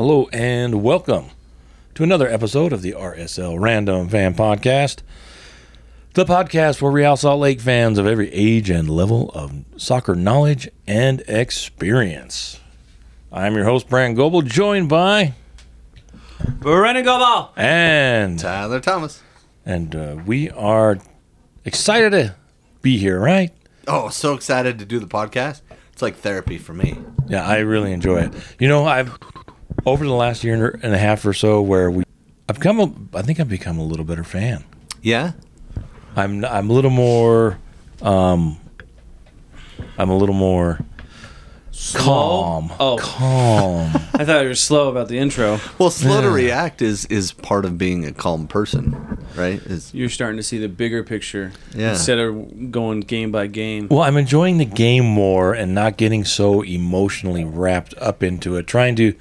Hello and welcome to another episode of the RSL Random Fan Podcast. The podcast for Real Salt Lake fans of every age and level of soccer knowledge and experience. I'm your host, Brandt Goebel, joined by Brennan Goebel. and Tyler Thomas. and uh, we are excited to be here, right? Oh, so excited to do the podcast. It's like therapy for me. Yeah, I really enjoy it. You know, I've over the last year and a half or so, where we, I've become, a, I think I've become a little better fan. Yeah? I'm, I'm a little more, um, I'm a little more calm. Oh. calm. I thought you were slow about the intro. Well, slow to react is is part of being a calm person, right? Is You're starting to see the bigger picture Yeah. instead of going game by game. well, I'm enjoying the game more and not getting so emotionally wrapped up into it. Trying to,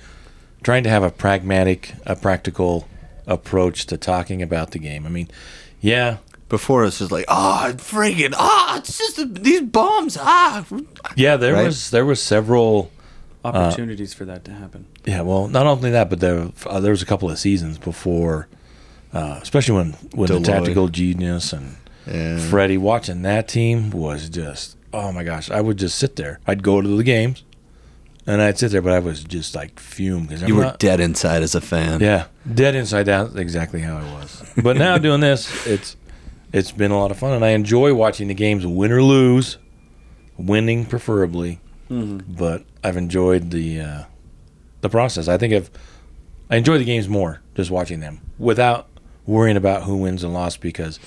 trying to have a pragmatic, a practical approach to talking about the game. I mean, yeah, before it's just like, oh, freaking, ah, it's just these bombs, ah. yeah. There Right. was there was several. Opportunities for that to happen. Yeah, well, not only that, but there uh, there was a couple of seasons before, uh, especially when when the tactical genius and Yeah. Freddie watching that team was just oh my gosh! I would just sit there. I'd go to the games, and I'd sit there, but I was just like fume because You were dead inside as a fan. yeah dead inside out. Exactly how I was. But now doing this, it's it's been a lot of fun, and I enjoy watching the games, win or lose, winning preferably Mm-hmm. but I've enjoyed the uh, the process. I think I've I enjoy the games more just watching them without worrying about who wins and lost because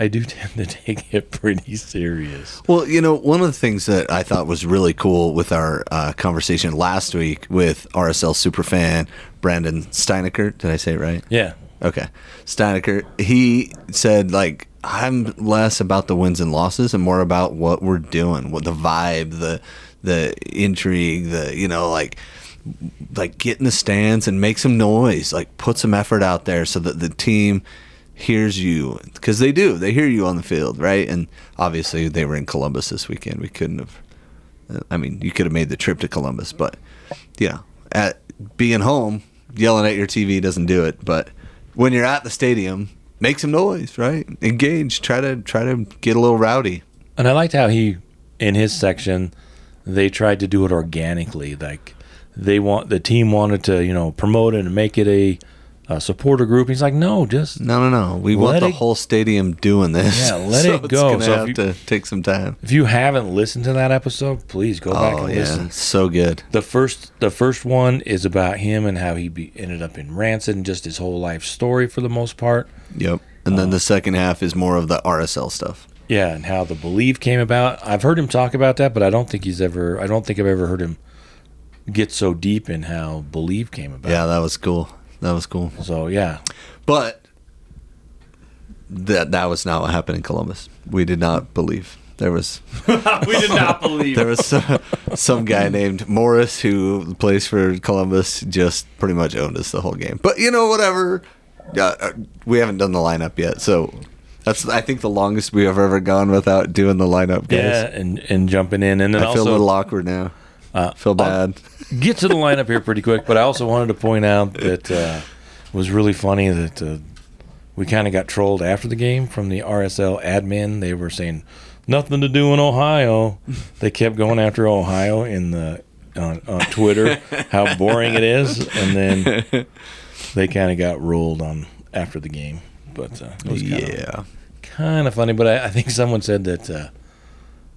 I do tend to take it pretty serious. Well, you know, one of the things that I thought was really cool with our uh, conversation last week with RSL superfan Brandon Steinecker, did I say it right? Yeah, Okay. Steinecker, he said, like, I'm less about the wins and losses and more about what we're doing, what the vibe, the the intrigue, the you know, like like get in the stands and make some noise, like put some effort out there so that the team hears you because they do. They hear you on the field, right? And obviously they were in Columbus this weekend. We couldn't have uh, I mean, you could have made the trip to Columbus, but you know, at being home, yelling at your TV doesn't do it. But when you're at the stadium, make some noise, right? Engage. Try to try to get a little rowdy. and I liked how he in his section they tried to do it organically. Like they want the team wanted to you know promote it and make it a, a supporter group. He's like, no, just No, no, no. We want the it- whole stadium doing this. Yeah, let So it it's go. gonna So have you- to take some time. if you haven't listened to that episode, please go back Oh and yeah, listen. so good. The first the first one is about him and how he be, ended up in Rancid and just his whole life story for the most part. Yep. And then uh, the second half is more of the RSL stuff. Yeah, and how the believe came about. I've heard him talk about that, but I don't think he's ever I don't think I've ever heard him get so deep in how believe came about. Yeah, that was cool. That was cool. So yeah. But that that was not what happened in Columbus. We did not believe. There was we did not believe. there was some, some guy named Morris who plays for Columbus just pretty much owned us the whole game. But you know whatever. Uh, we haven't done the lineup yet, so that's I think the longest we have ever gone without doing the lineup, guys. Yeah, and and jumping in and then I feel a little awkward now. Uh, feel bad. get to the lineup here pretty quick, but I also wanted to point out that uh, it was really funny that uh, we kind of got trolled after the game from the RSL admin. They were saying nothing to do in Ohio. They kept going after Ohio in the on, on Twitter, how boring it is, and then they kind of got rolled on after the game. But uh, it was kind of yeah. kind of funny. But I, I think someone said that uh,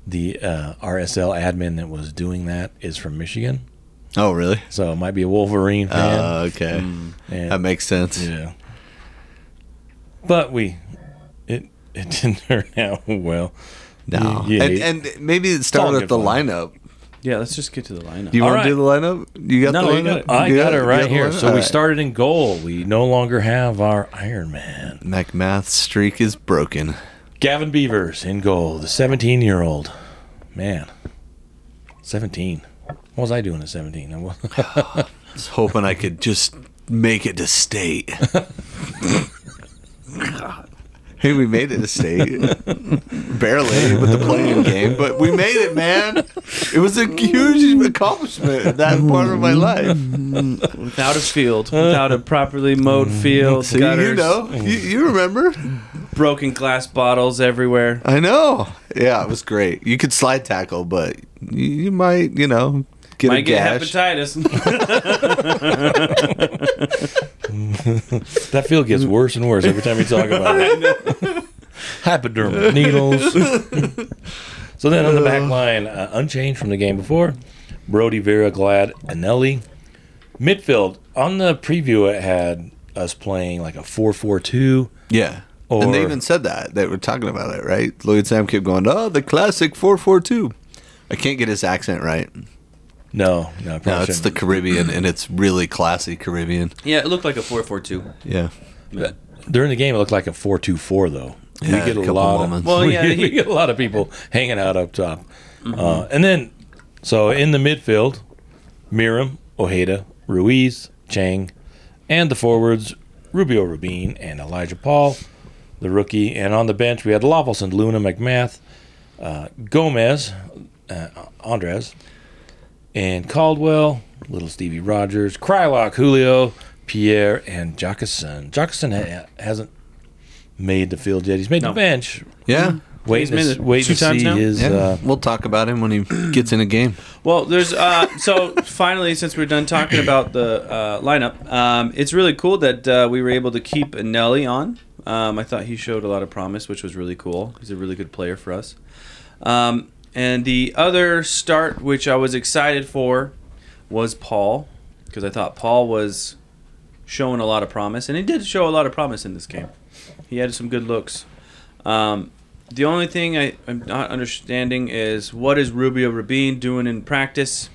the uh, RSL admin that was doing that is from Michigan. Oh, really? So it might be a Wolverine fan. Uh, okay. and, That makes sense. yeah. But we, it it didn't turn out well. No. Yeah, and, and maybe it all started with the fun. lineup. yeah, let's just get to the lineup. Do you All want right. to do the lineup? You got No, the you got lineup? it. I You got it right here. So All we right. started in goal. We no longer have our Iron Man. MacMath's streak is broken. Gavin Beavers in goal, the 17 year old. Man, 17. What was I doing at 17? I was- was hoping I could just make it to state. Hey, we made it to state. Barely with the playing game, but we made it, man. It was a huge accomplishment in that part of my life. Without a field, without a properly mowed field, So gutters, you know, you, you remember? Broken glass bottles everywhere. I know. Yeah, it was great. You could slide tackle, but you, you might, you know, get a Might get gash. hepatitis. That field gets worse and worse every time you talk about it. Hypodermic needles. so then on the back line, uh, unchanged from the game before, Brody, Vera, Glad, Eneli. Midfield, on the preview, it had us playing like a 4 4 2. Yeah. And they even said that. They were talking about it, right? Lloyd Sam kept going, oh, the classic 442. I can't get his accent right. No, no, No, it's the shouldn't. Caribbean, and it's really classy Caribbean. yeah, it looked like a four-four-two. Yeah. But During the game, it looked like a 4 2 4, though. Yeah, we get a a lot moments. of Well, yeah, we he- get a lot of people hanging out up top. Uh, and then, so in the midfield, Meram, Ojeda, Ruiz, Chang, and the forwards, Rubio Rubin and Elijah Paul, the rookie. And on the bench, we had Löffelsend, Luna, MacMath, uh, Gomez, uh, Andres, and Caldwell, little Stevie Rogers, Kreilach, Julio, Pierre, and Jacquesson. Jacquesson ha- hasn't made the field yet. He's made No. the bench. Yeah. Waiting made to, it waiting two to times see now? his. Yeah. Uh, we'll talk about him when he gets in a game. Well, there's uh, so finally, since we're done talking about the uh, lineup, um, it's really cool that uh, we were able to keep Nelly on. Um, I thought he showed a lot of promise, which was really cool. He's a really good player for us. Um, and the other start, which I was excited for, was Paul, because I thought Paul was showing a lot of promise, and he did show a lot of promise in this game. He had some good looks. Um, the only thing I, I'm not understanding is what is Rubio Rubin doing in practice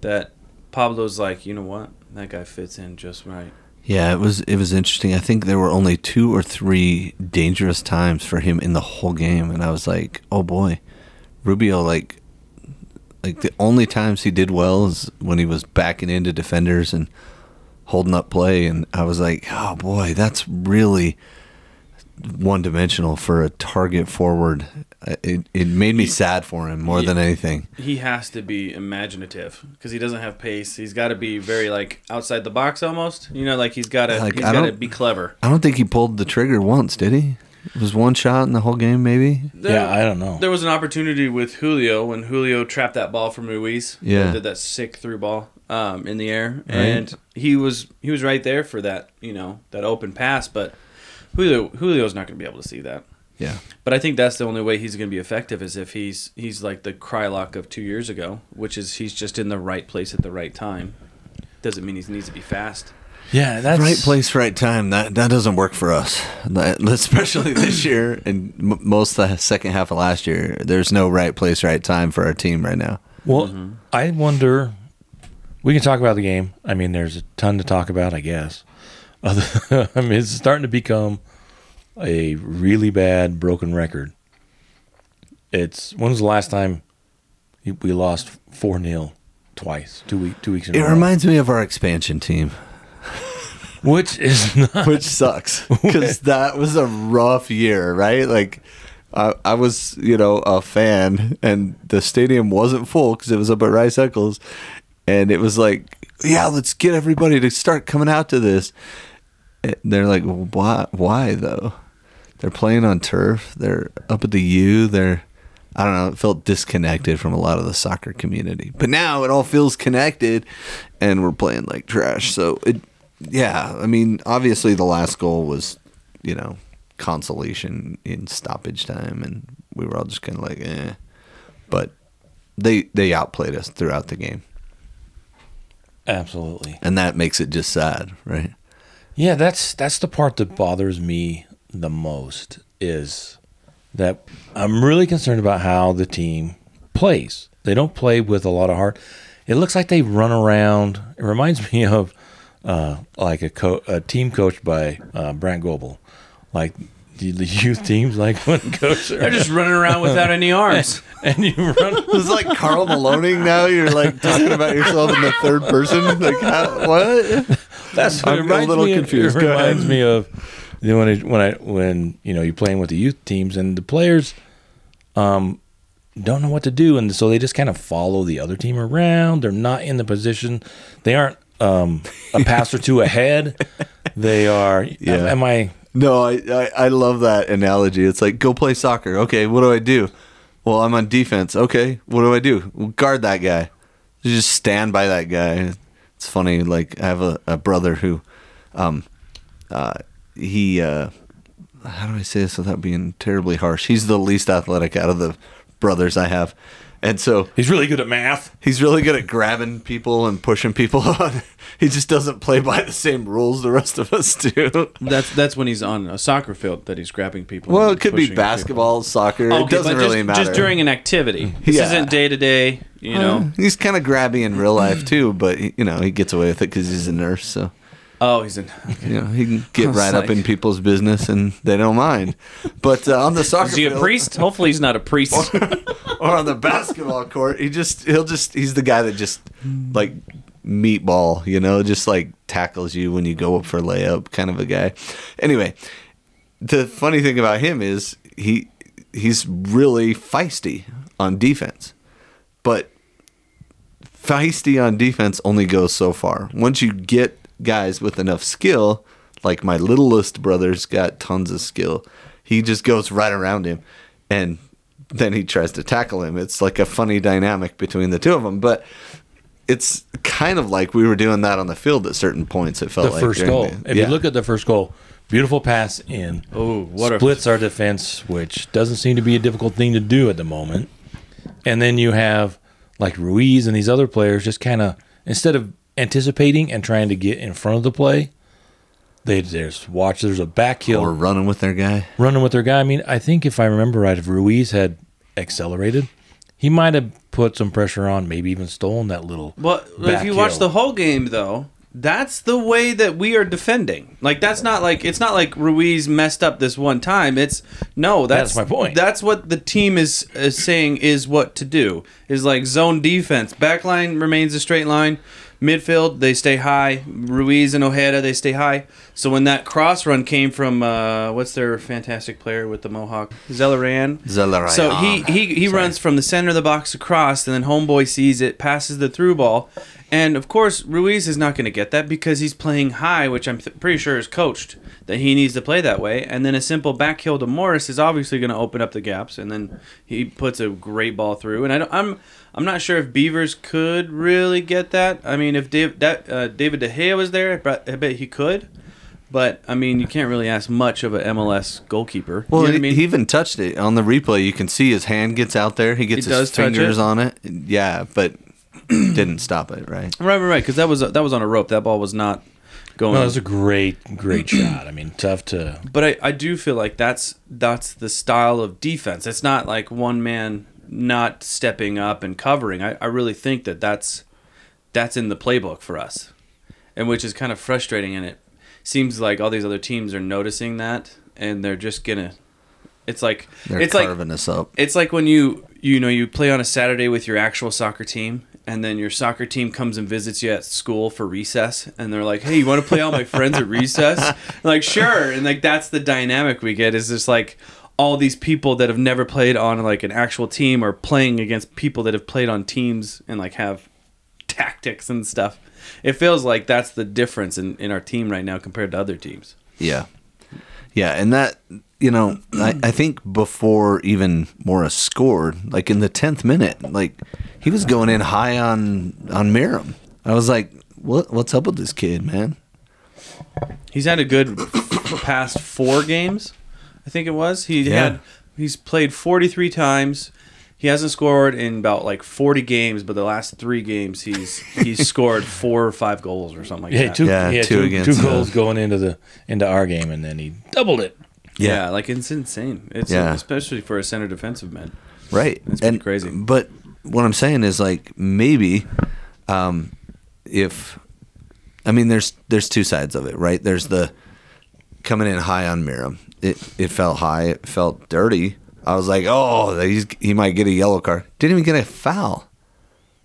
that Pablo's like, you know what? That guy fits in just right. Yeah, it was it was interesting. I think there were only two or three dangerous times for him in the whole game, and I was like, oh boy, Rubio like like the only times he did well is when he was backing into defenders and holding up play, and I was like, oh boy, that's really one dimensional for a target forward. It it made me sad for him more Yeah. than anything. He has to be imaginative because he doesn't have pace. He's got to be very like outside the box almost. You know, like he's got to Like, he's I got to be clever. I don't think he pulled the trigger once, did he? It was one shot in the whole game, maybe. There, yeah, I don't know. There was an opportunity with Julio when Julio trapped that ball from Ruiz. Yeah. did that sick through ball um, in the air, and he was he was right there for that you know that open pass. But Julio Julio's not going to be able to see that. Yeah. But I think that's the only way he's going to be effective is if he's he's like the Kreilach of two years ago, which is he's just in the right place at the right time. Doesn't mean he needs to be fast. yeah, that's right place, right time. That that doesn't work for us, That- especially this year and m- most of the second half of last year. There's no right place, right time for our team right now. Well, mm-hmm. I wonder. We can talk about the game. I mean, there's a ton to talk about, I guess. Other, I mean, it's starting to become a really bad broken record. It's when was the last time we lost four 0 twice, two week, two weeks in It a row? reminds me of our expansion team, which is not. which sucks because that was a rough year, right? Like. I, I was, you know, a fan, and the stadium wasn't full because it was up at Rice Eccles, and it was like, yeah, let's get everybody to start coming out to this. And they're like, why? Why though? They're playing on turf. They're up at the U. They're, I don't know. It felt disconnected from a lot of the soccer community. But now it all feels connected, and we're playing like trash. So it, yeah. I mean, obviously the last goal was, you know, consolation in stoppage time, and we were all just kind of like, eh. But they they outplayed us throughout the game, Absolutely. and that makes it just sad, right? Yeah, that's that's the part that bothers me the most is that I'm really concerned about how the team plays. They don't play with a lot of heart. It looks like they run around. It reminds me of uh, like a, co- a team coached by uh, Brandt Goebel, like the, the youth teams, like when coach They're just running around without any arms. and you run. It's like Carl Maloney. now. You're like talking about yourself in the third person. Like how, what? That's what I'm a little me of- confused. It reminds me of know, when I, when I when you know you're playing with the youth teams and the players um don't know what to do and so they just kind of follow the other team around. They're not in the position. They aren't um a pass or two ahead. They are. Yeah. Am I? No, I, I I love that analogy. It's like go play soccer. Okay, what do I do? Well, I'm on defense. Okay, what do I do? Well, guard that guy. You just stand by that guy. It's funny. Like I have a, a brother who, um, uh, he uh, how do I say this without being terribly harsh? He's the least athletic out of the brothers I have, and so He's really good at math. He's really good at grabbing people and pushing people on. He just doesn't play by the same rules the rest of us do. That's that's when he's on a soccer field that he's grabbing people. Well, it could be pushing people. basketball, soccer. Okay, it doesn't really just, matter. Just during an activity. This Yeah. isn't day to day. You know. he's kind of grabby in real life too, but you know he gets away with it because he's a nurse. So Oh, he's in. you know he can get was right up in people's business and they don't mind. But uh, on the soccer Is he a priest? Hopefully, he's not a priest. or on the basketball court, he just he'll just he's the guy that just like meatball, you know, just like tackles you when you go up for layup, kind of a guy. Anyway, the funny thing about him is he he's really feisty on defense, but feisty on defense only goes so far. Once you get guys with enough skill, like my littlest brother's got tons of skill, he just goes right around him and then he tries to tackle him. It's like a funny dynamic between the two of them, but it's kind of like we were doing that on the field at certain points. It felt The like first during goal. the- If yeah. you look at the first goal, beautiful pass in. oh, what a splits our defense, which doesn't seem to be a difficult thing to do at the moment. And then you have like Ruiz and these other players just kind of instead of anticipating and trying to get in front of the play, they just watch. There's a back heel or running with their guy. running with their guy. I mean, I think if I remember right, if Ruiz had accelerated, he might have put some pressure on, maybe even stolen that little. Well, if back you watch the whole game, though, that's the way that we are defending. Like that's not like it's not like Ruiz messed up this one time. It's no, that's, That's my point. That's what the team is, is saying is what to do. Is like zone defense. Backline remains a straight line. Midfield they stay high. Ruiz and Ojeda they stay high. So when that cross run came from uh, what's their fantastic player with the mohawk Zelarayán. Zelarayán. So he he, he runs from the center of the box across, and then homeboy sees it, passes the through ball, and of course Ruiz is not going to get that because he's playing high, which I'm th- pretty sure is coached that he needs to play that way. And then a simple back heel to Morris is obviously going to open up the gaps, and then he puts a great ball through. And I don't, I'm I'm not sure if Beavers could really get that. I mean, if Dave, that, uh, David De Gea was there, I bet, he could. But I mean, you can't really ask much of a MLS goalkeeper. Well, you know what he, I mean? he even touched it on the replay. You can see his hand gets out there. He gets He his fingers it? on it. Yeah, but didn't stop it. Right. Right, right, right. Because that was that was on a rope. That ball was not going. No, it was a great, great shot. I mean, tough to. but I, I do feel like that's that's the style of defense. It's not like one man not stepping up and covering. I, I really think that that's that's in the playbook for us, and which is kind of frustrating. And it seems like all these other teams are noticing that, and they're just gonna. It's like They're it's like carving us up. it's like when you you know you play on a Saturday with your actual soccer team, and then your soccer team comes and visits you at school for recess, and they're like, "Hey, you want to play all my friends at recess?" I'm like, sure, and like that's the dynamic we get is just like all these people that have never played on like an actual team are playing against people that have played on teams and like have tactics and stuff. It feels like that's the difference in, in our team right now compared to other teams. Yeah. Yeah, and that you know, I, I think before even Morris scored, like in the tenth minute, like he was going in high on on Meram. I was like, what what's up with this kid, man? He's had a good past four games, I think it was. He Yeah. had he's played 43 times. He hasn't scored in about like 40 games, but the last three games he's he's scored four or five goals or something like Yeah, that. two, Yeah, yeah, two two, against, two goals going into the into our game, and then he doubled it. yeah. like it's insane. It's Yeah. especially for a center defensive man. Right. It's pretty crazy. But what I'm saying is like maybe um if I mean there's there's two sides of it, right? There's the coming in high on Meram. It it felt high, it felt dirty. I was like, "Oh, he's, he might get a yellow card." Didn't even get a foul.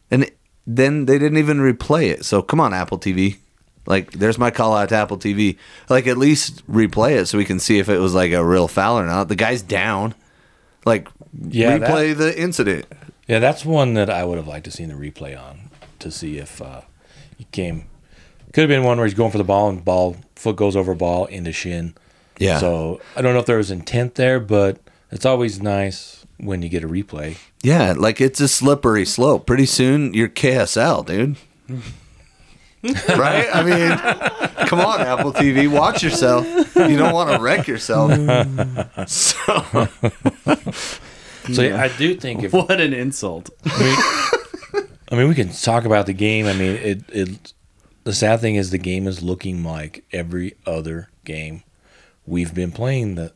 And then they didn't even replay it. So come on Apple TV. Like, there's my call out to Apple TV. Like, at least replay it so we can see if it was like a real foul or not. The guy's down. Like, Yeah, that- replay the incident. Yeah, that's one that I would have liked to see the replay on to see if uh, he came. Could have been one where he's going for the ball and ball foot goes over ball into shin. Yeah. So I don't know if there was intent there, but it's always nice when you get a replay. Yeah, like it's a slippery slope. Pretty soon you're KSL, dude. right? I mean, come on, Apple TV, watch yourself. You don't want to wreck yourself. So, So yeah, I do think if What an insult. I mean, I mean, we can talk about the game. I mean, it it. The sad thing is the game is looking like every other game we've been playing. The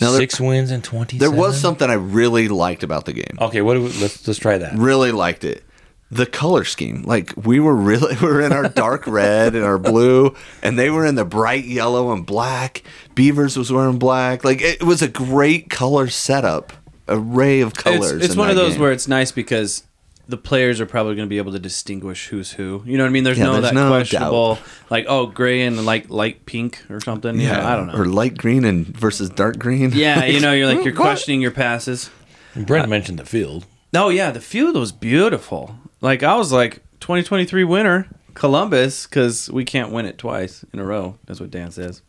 Now, there- six wins and twenty. there was something I really liked about the game. Okay, what do we, let's let's try that. Really liked it. The color scheme, like we were really, we were in our dark red and our blue, and they were in the bright yellow and black. Beavers was wearing black. Like it was a great color setup, array of colors. It's, it's one of those game. where it's nice because the players are probably going to be able to distinguish who's who. You know what I mean? There's Yeah, no there's that no questionable like oh gray and like light pink or something. Yeah, I don't know. Or light green and versus dark green. yeah, you know, you're like you're What? questioning your passes. Brent uh, mentioned the field. No, yeah, the field was beautiful. Like I was like 2023 winner Columbus because we can't win it twice in a row. That's what Dan says.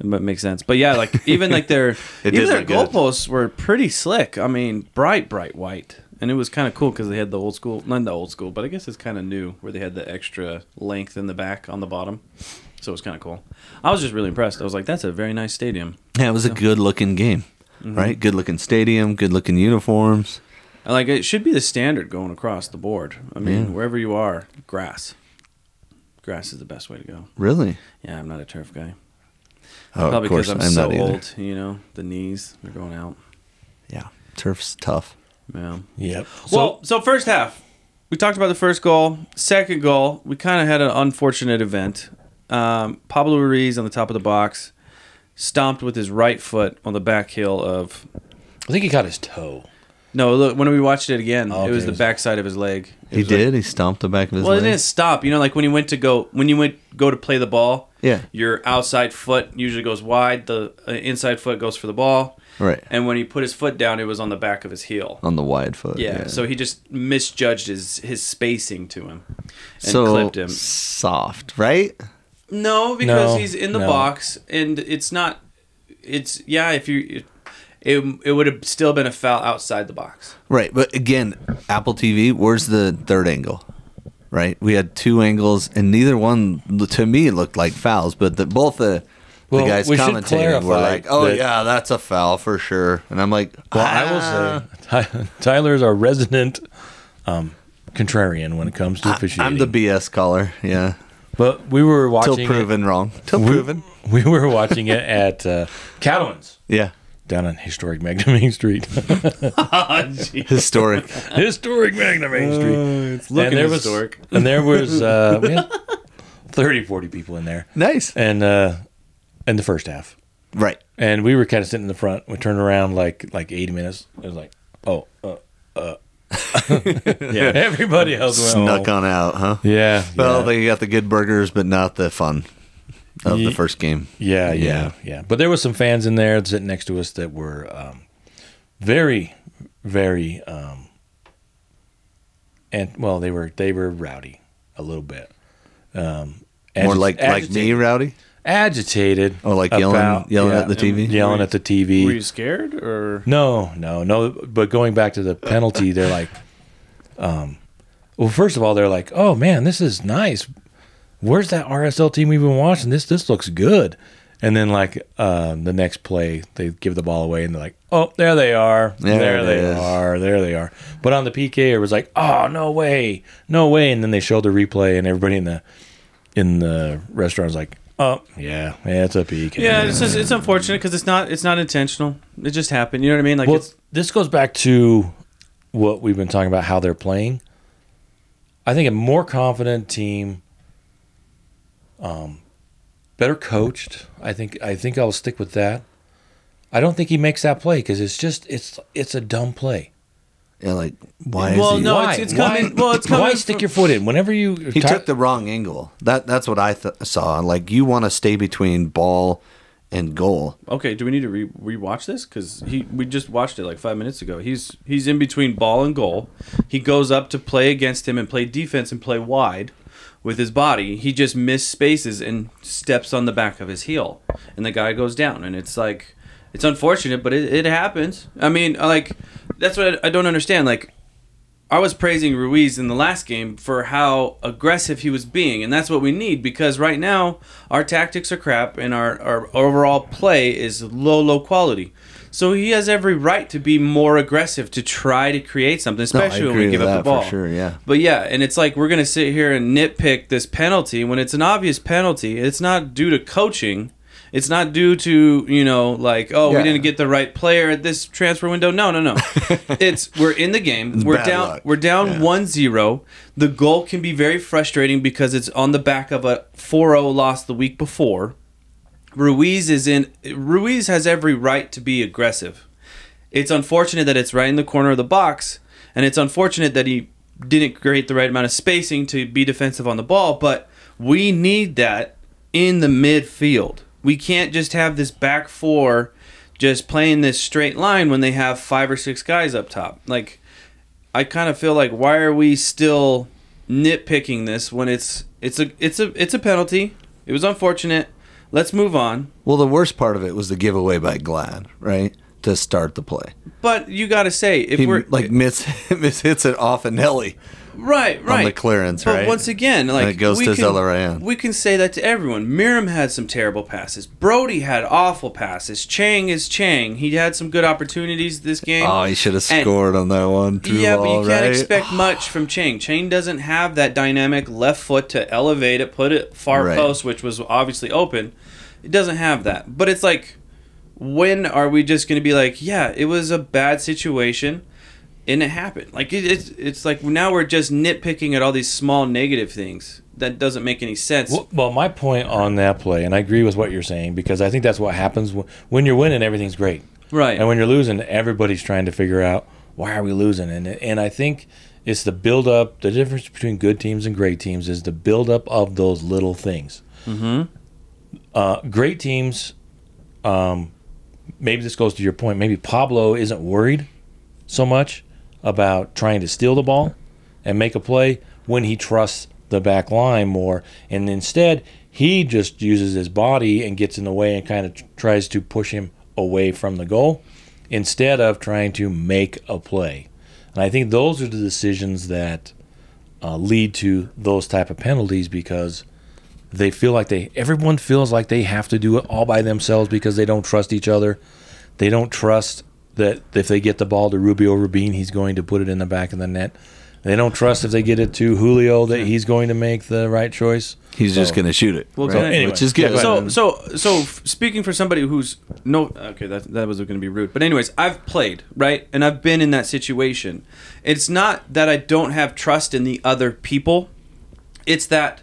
But makes sense. But yeah, like even like their It even their goalposts were pretty slick. I mean, bright, bright white, and it was kind of cool because they had the old school, not the old school, but I guess it's kind of new where they had the extra length in the back on the bottom. So it was kind of cool. I was just really impressed. I was like, that's a very nice stadium. Yeah, it was a good looking game, Mm-hmm. right? Good looking stadium, good looking uniforms. Like it should be the standard going across the board. I mean, Yeah. wherever you are, grass. Grass is the best way to go. Really? Yeah, I'm not a turf guy. Oh, Probably of course, because I'm, I'm so old. You know, the knees they're going out. Yeah, turf's tough. Yeah. Yep. well, so first half, we talked about the first goal. Second goal, we kind of had an unfortunate event. Um, Pablo Ruiz on the top of the box stomped with his right foot on the back heel of. I think he got his toe. No, look when we watched it again, Oh, it was okay. the backside of his leg. It He was like- did. he stomped the back of his well, it didn't stop. You know, like when you went to go when you went go to play the ball. Yeah. Your outside foot usually goes wide. The uh, inside foot goes for the ball. Right. And when he put his foot down, it was on the back of his heel. On the wide foot. Yeah, so he just misjudged his his spacing to him and so clipped him. soft, right? No, because No, he's in the no. box and it's not. It's yeah. If you, it it, it would have still been a foul outside the box. Right. But again, Apple TV, where's the third angle? Right. We had two angles, and neither one to me looked like fouls. But the, both the Well, the guys we commentating were like, "Oh that- yeah, that's a foul for sure." And I'm like, Well, I "Ah." will say Ty- Tyler's our resident um, contrarian when it comes to I- officiating. I'm the BS caller. Yeah. but we were watching. Till proven wrong. Till it, proven. we, we were watching it at uh, Yeah. down on historic Magna Main Street. oh, Historic. historic Magna Main Street. it's looking and there historic. Was, and there was uh, we had 30, 40 people in there, nice. and uh, in the first half. Right. And we were kind of sitting in the front. We turned around like like eighty minutes. It was like, oh, uh, uh. yeah. Everybody else went Snuck home. on out, huh? Yeah. Well, yeah. they got the good burgers, but not the fun of Ye- the first game. Yeah, yeah, Yeah. yeah, But there was some fans in there sitting next to us that were um, very, very, um, and well, they were they were rowdy a little bit. Um, More like like me, Rowdy. Agitated. Oh, like yelling- yelling at the TV? yelling at the TV. Were you scared or? No, no, no. But going back to the penalty, they're like, um, well, first of all, they're like, oh man, this is nice. Where's that RSL team we've been watching? This this looks good. And then like um, the next play, they give the ball away, and they're like, oh, there they are, There there, they is. are, there they are. But on the PK, it was like, oh no way, no way. And then they showed the replay, and everybody in the in the restaurant was like, oh yeah, yeah, it's a PK. Yeah, it's just it's unfortunate because it's not it's not intentional. It just happened. You know what I mean? Like well, it's this goes back to what we've been talking about how they're playing. I think a more confident team, um, better coached. I think I think I'll stick with that. I don't think he makes that play because it's just it's it's a dumb play. Yeah, like why is Well, he? no, why? it's- it's coming- Why, well, it's coming. why coming stick your foot in whenever you? he took the wrong angle. That that's what I th- saw. Like you want to stay between ball and goal. Okay, do we need to re- rewatch this? Because he we just watched it like five minutes ago. He's he's in between ball and goal. He goes up to play against him and play defense and play wide with his body. He just missed spaces and steps on the back of his heel, and the guy goes down. And it's like it's unfortunate, but it, it happens. I mean, uh, like that's what I, I don't understand. Like I was praising Ruiz in the last game for how aggressive he was being, and that's what we need because right now our tactics are crap and our, our overall play is low, low quality. So he has every right to be more aggressive to try to create something, No, especially when we give up the ball. for sure. Yeah. But yeah, and it's like we're gonna sit here and nitpick this penalty when it's an obvious penalty. It's not due to coaching. It's not due to you know like oh Yeah. we didn't get the right player at this transfer window. No, no, no. it's we're in the game. It's we're down. luck. We're down Yeah. 1-0. The goal can be very frustrating because it's on the back of a 4-0 loss the week before. Ruiz is in. Ruiz has every right to be aggressive. It's unfortunate that it's right in the corner of the box, and it's unfortunate that he didn't create the right amount of spacing to be defensive on the ball. But we need that in the midfield. We can't just have this back four just playing this straight line when they have five or six guys up top. Like, I kind of feel like why are we still nitpicking this when it's it's a it's a it's a penalty. It was unfortunate. Let's move on. Well, the worst part of it was the giveaway by Glad, right? To start the play. But you got to say if He we're like miss miss hits it off of Nelly. Right, right on the clearance, but right? once again, like it goes we to. We can say that to everyone. Meram had some terrible passes. Brody had awful passes. Chang is Chang. He had some good opportunities this game. Oh, he should have And- scored on that one. Through yeah, but ball, you can't right? expect much from Chang. Chang doesn't have that dynamic left foot to elevate it, put it far Right. post, which was obviously open. It doesn't have that. But it's like, when are we just going to be like, yeah, it was a bad situation, and it happened? Like it, it's it's like now we're just nitpicking at all these small negative things that doesn't make any sense. Well, well, my point on that play, and I agree with what you're saying because I think that's what happens when, when you're winning. Everything's great, right. and when you're losing, everybody's trying to figure out why are we losing. And and I think it's the build up. The difference between good teams and great teams is the build up of those little things. mm-hmm. Uh, great teams, um, maybe this goes to your point. Maybe Pablo isn't worried so much about trying to steal the ball and make a play when he trusts the back line more, and instead he just uses his body and gets in the way and kind of tries to push him away from the goal instead of trying to make a play. And I think those are the decisions that uh, lead to those type of penalties because they feel like they everyone feels like they have to do it all by themselves because they don't trust each other. They don't trust that if they get the ball to Rubio Rubin, he's going to put it in the back of the net. They don't trust if they get it to Julio that he's going to make the right choice. He's just going to shoot it. Well, right? can I- Anyway, which is good. go so so so speaking for somebody who's no okay that that was going to be rude but anyways i've played right and i've been in that situation it's not that i don't have trust in the other people it's that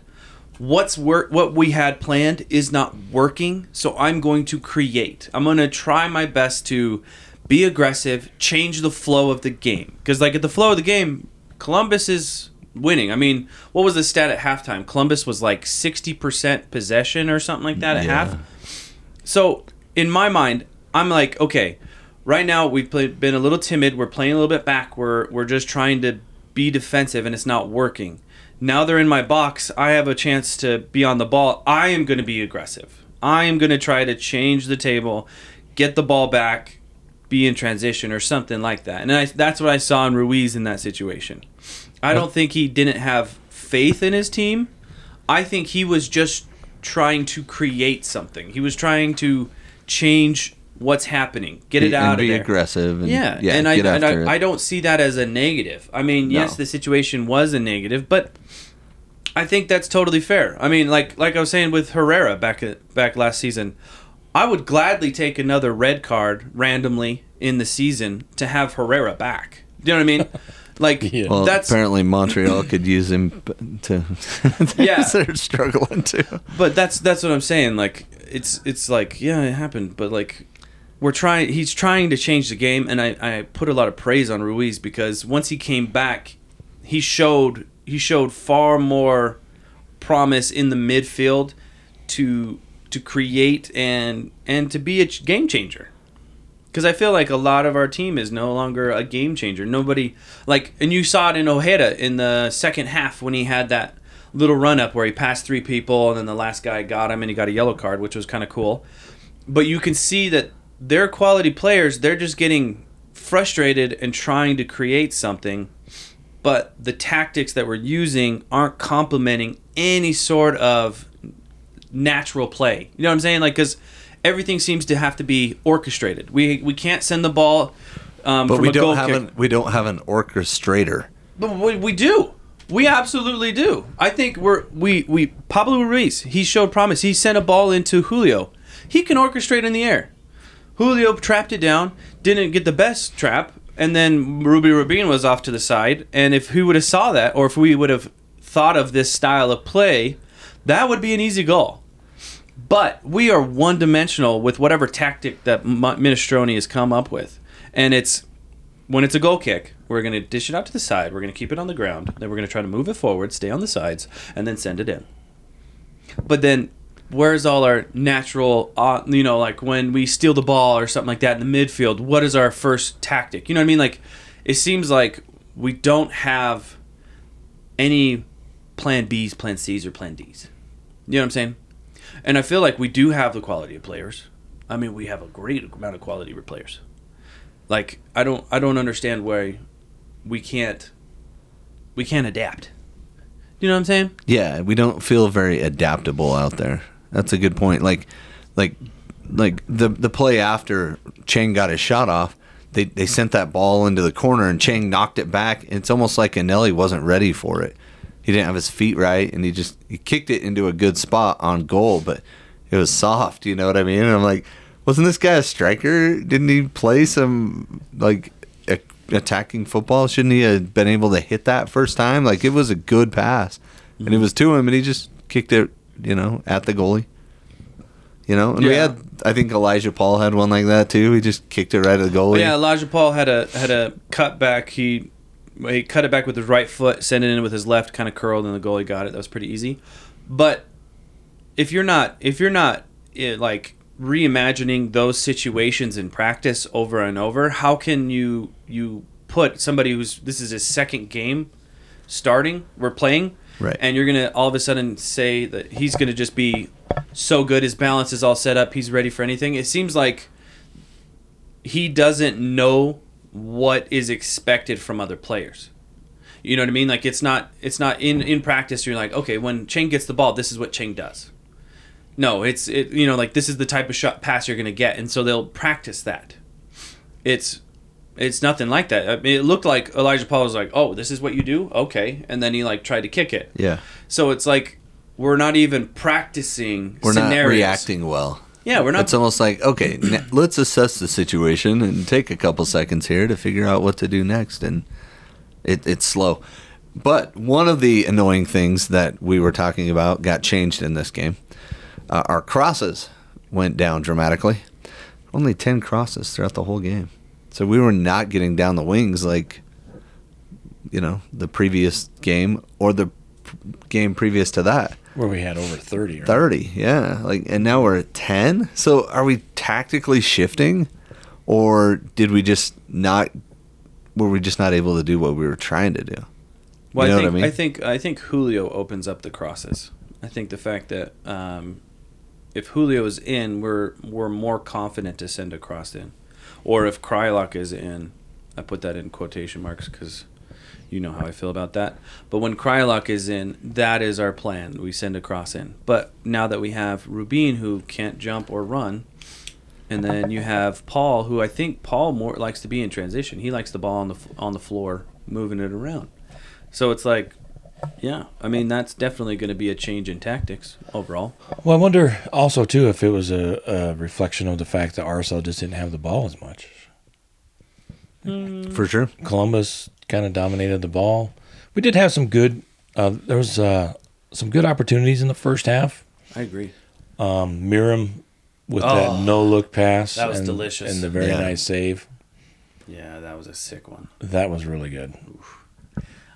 what's work what we had planned is not working so i'm going to create i'm going to try my best to be aggressive change the flow of the game because like at the flow of the game columbus is winning i mean what was the stat at halftime columbus was like 60% possession or something like that at Yeah. half so in my mind, I'm like, okay, right now we've played, been a little timid. We're playing a little bit back. We're we're just trying to be defensive, and it's not working. Now they're in my box. I have a chance to be on the ball. I am going to be aggressive. I am going to try to change the table, get the ball back, be in transition or something like that. And I, that's what I saw in Ruiz in that situation. I don't think he didn't have faith in his team. I think he was just trying to create something. He was trying to change what's happening, get it out and of be there. aggressive. And, Yeah, yeah, and I and. I, I don't see that as a negative. I mean, yes, No. the situation was a negative, but I think that's totally fair. I mean, like like I was saying with Herrera back uh, back last season, I would gladly take another red card randomly in the season to have Herrera back. Do you know what I mean? Like Yeah. well, that's apparently Montreal could use him to. Yeah. they're struggling too. but that's that's what I'm saying. Like it's it's like yeah, it happened, but like we're trying. He's trying to change the game, and I, I put a lot of praise on Ruiz because once he came back, he showed he showed far more promise in the midfield to to create and and to be a game changer. Because I feel like a lot of our team is no longer a game changer. Nobody like, and you saw it in Ojeda in the second half when he had that little run up where he passed three people and then the last guy got him and he got a yellow card, which was kind of cool. But you can see that they're quality players. They're just getting frustrated and trying to create something, but the tactics that we're using aren't complementing any sort of natural play. You know what I'm saying? Like, because everything seems to have to be orchestrated. We we can't send the ball. Um, But from we a don't have kick. an we don't have an orchestrator. But we, we do. We absolutely do. I think we're we we Pablo Ruiz. He showed promise. He sent a ball into Julio. He can orchestrate in the air. Julio trapped it down. Didn't get the best trap, and then Rubio Rubin was off to the side. And if he would have saw that, or if we would have thought of this style of play, that would be an easy goal. But we are one dimensional with whatever tactic that Minestrone has come up with, and it's when it's a goal kick, we're going to dish it out to the side. We're going to keep it on the ground. Then we're going to try to move it forward, stay on the sides, and then send it in. But then, where's all our natural, uh, you know, like when we steal the ball or something like that in the midfield, what is our first tactic? You know what I mean? Like, it seems like we don't have any plan Bs, plan Cs, or plan Ds. You know what I'm saying? And I feel like we do have the quality of players. I mean, we have a great amount of quality of players like i don't i don't understand why we can't we can't adapt you know what i'm saying Yeah, we don't feel very adaptable out there. That's a good point. Like, like, like the the play after Chang got his shot off, they they sent that ball into the corner and Chang knocked it back. It's almost like Eneli wasn't ready for it. He didn't have his feet right, and he just he kicked it into a good spot on goal, but it was soft. You know what I mean? And I'm like, wasn't this guy a striker? Didn't he play some like a- attacking football? Shouldn't he have been able to hit that first time? Like it was a good pass, and it mm-hmm. was to him, and he just kicked it, you know, at the goalie. You know, and we had, I think Elijah Paul had one like that too. He just kicked it right at the goalie. But yeah elijah paul had a had a cut back he he cut it back with his right foot sent it in with his left kind of curled and the goalie got it. That was pretty easy. But if you're not if you're not eh, like reimagining those situations in practice over and over how can you you put somebody who's this is his second game starting we're playing Right. and you're gonna all of a sudden say that he's gonna just be so good his balance is all set up he's ready for anything. It seems like he doesn't know what is expected from other players you know what i mean like it's not it's not in in practice you're like okay when Chang gets the ball this is what Chang does no it's it you know like this is the type of shot pass you're gonna get and so they'll practice that it's it's nothing like that. I mean, it looked like Elijah Paul was like, "Oh, this is what you do, okay," and then he like tried to kick it. yeah. So it's like we're not even practicing. We're not reacting well. Yeah, we're not. It's almost like okay, n- let's assess the situation and take a couple seconds here to figure out what to do next, and it, it's slow. But one of the annoying things that we were talking about got changed in this game. Uh, our crosses went down dramatically. Only ten crosses throughout the whole game, so we were not getting down the wings like you know the previous game or the game previous to that. Where we had over 30. Right? 30 yeah like and now we're at 10 so are we tactically shifting or did we just not were we just not able to do what we were trying to do Well, You know I what I think mean? think I think Julio opens up the crosses. I think the fact that um, if Julio is in, we're we're more confident to send a cross in, or if Kreilach is in, I put that in quotation marks because you know how I feel about that. But when Kreilach is in, that is our plan. We send a cross in. But now that we have Rubin who can't jump or run, and then you have Paul who I think Paul more likes to be in transition. He likes the ball on the on the floor, moving it around. So it's like, yeah, I mean that's definitely going to be a change in tactics overall. Well, I wonder also, too, if it was a, a reflection of the fact that RSL just didn't have the ball as much. for sure Columbus kind of dominated the ball. We did have some good. Uh, there was uh, some good opportunities in the first half. I agree. Um, Meram with Oh, that no look pass. that was and, delicious. And the very Yeah. nice save. Yeah, that was a sick one. That was really good.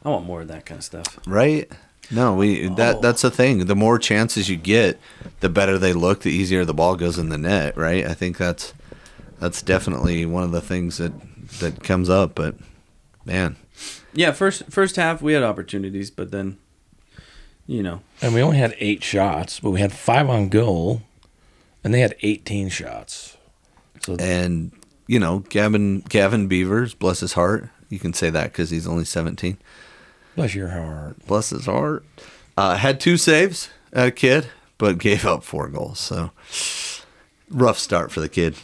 I want more of that kind of stuff. Right? No, we that Oh. that's the thing. The more chances you get, the better they look, the easier the ball goes in the net, right? I think that's that's definitely one of the things that that comes up, but man, Yeah, first first half we had opportunities, but then, you know, And we only had eight shots, but we had five on goal, and they had 18 shots. So and you know, Gavin Gavin Beavers, bless his heart. You can say that cuz he's only 17. bless your heart. Bless his heart. Uh, had two saves at a kid, but gave up four goals. So rough start for the kid.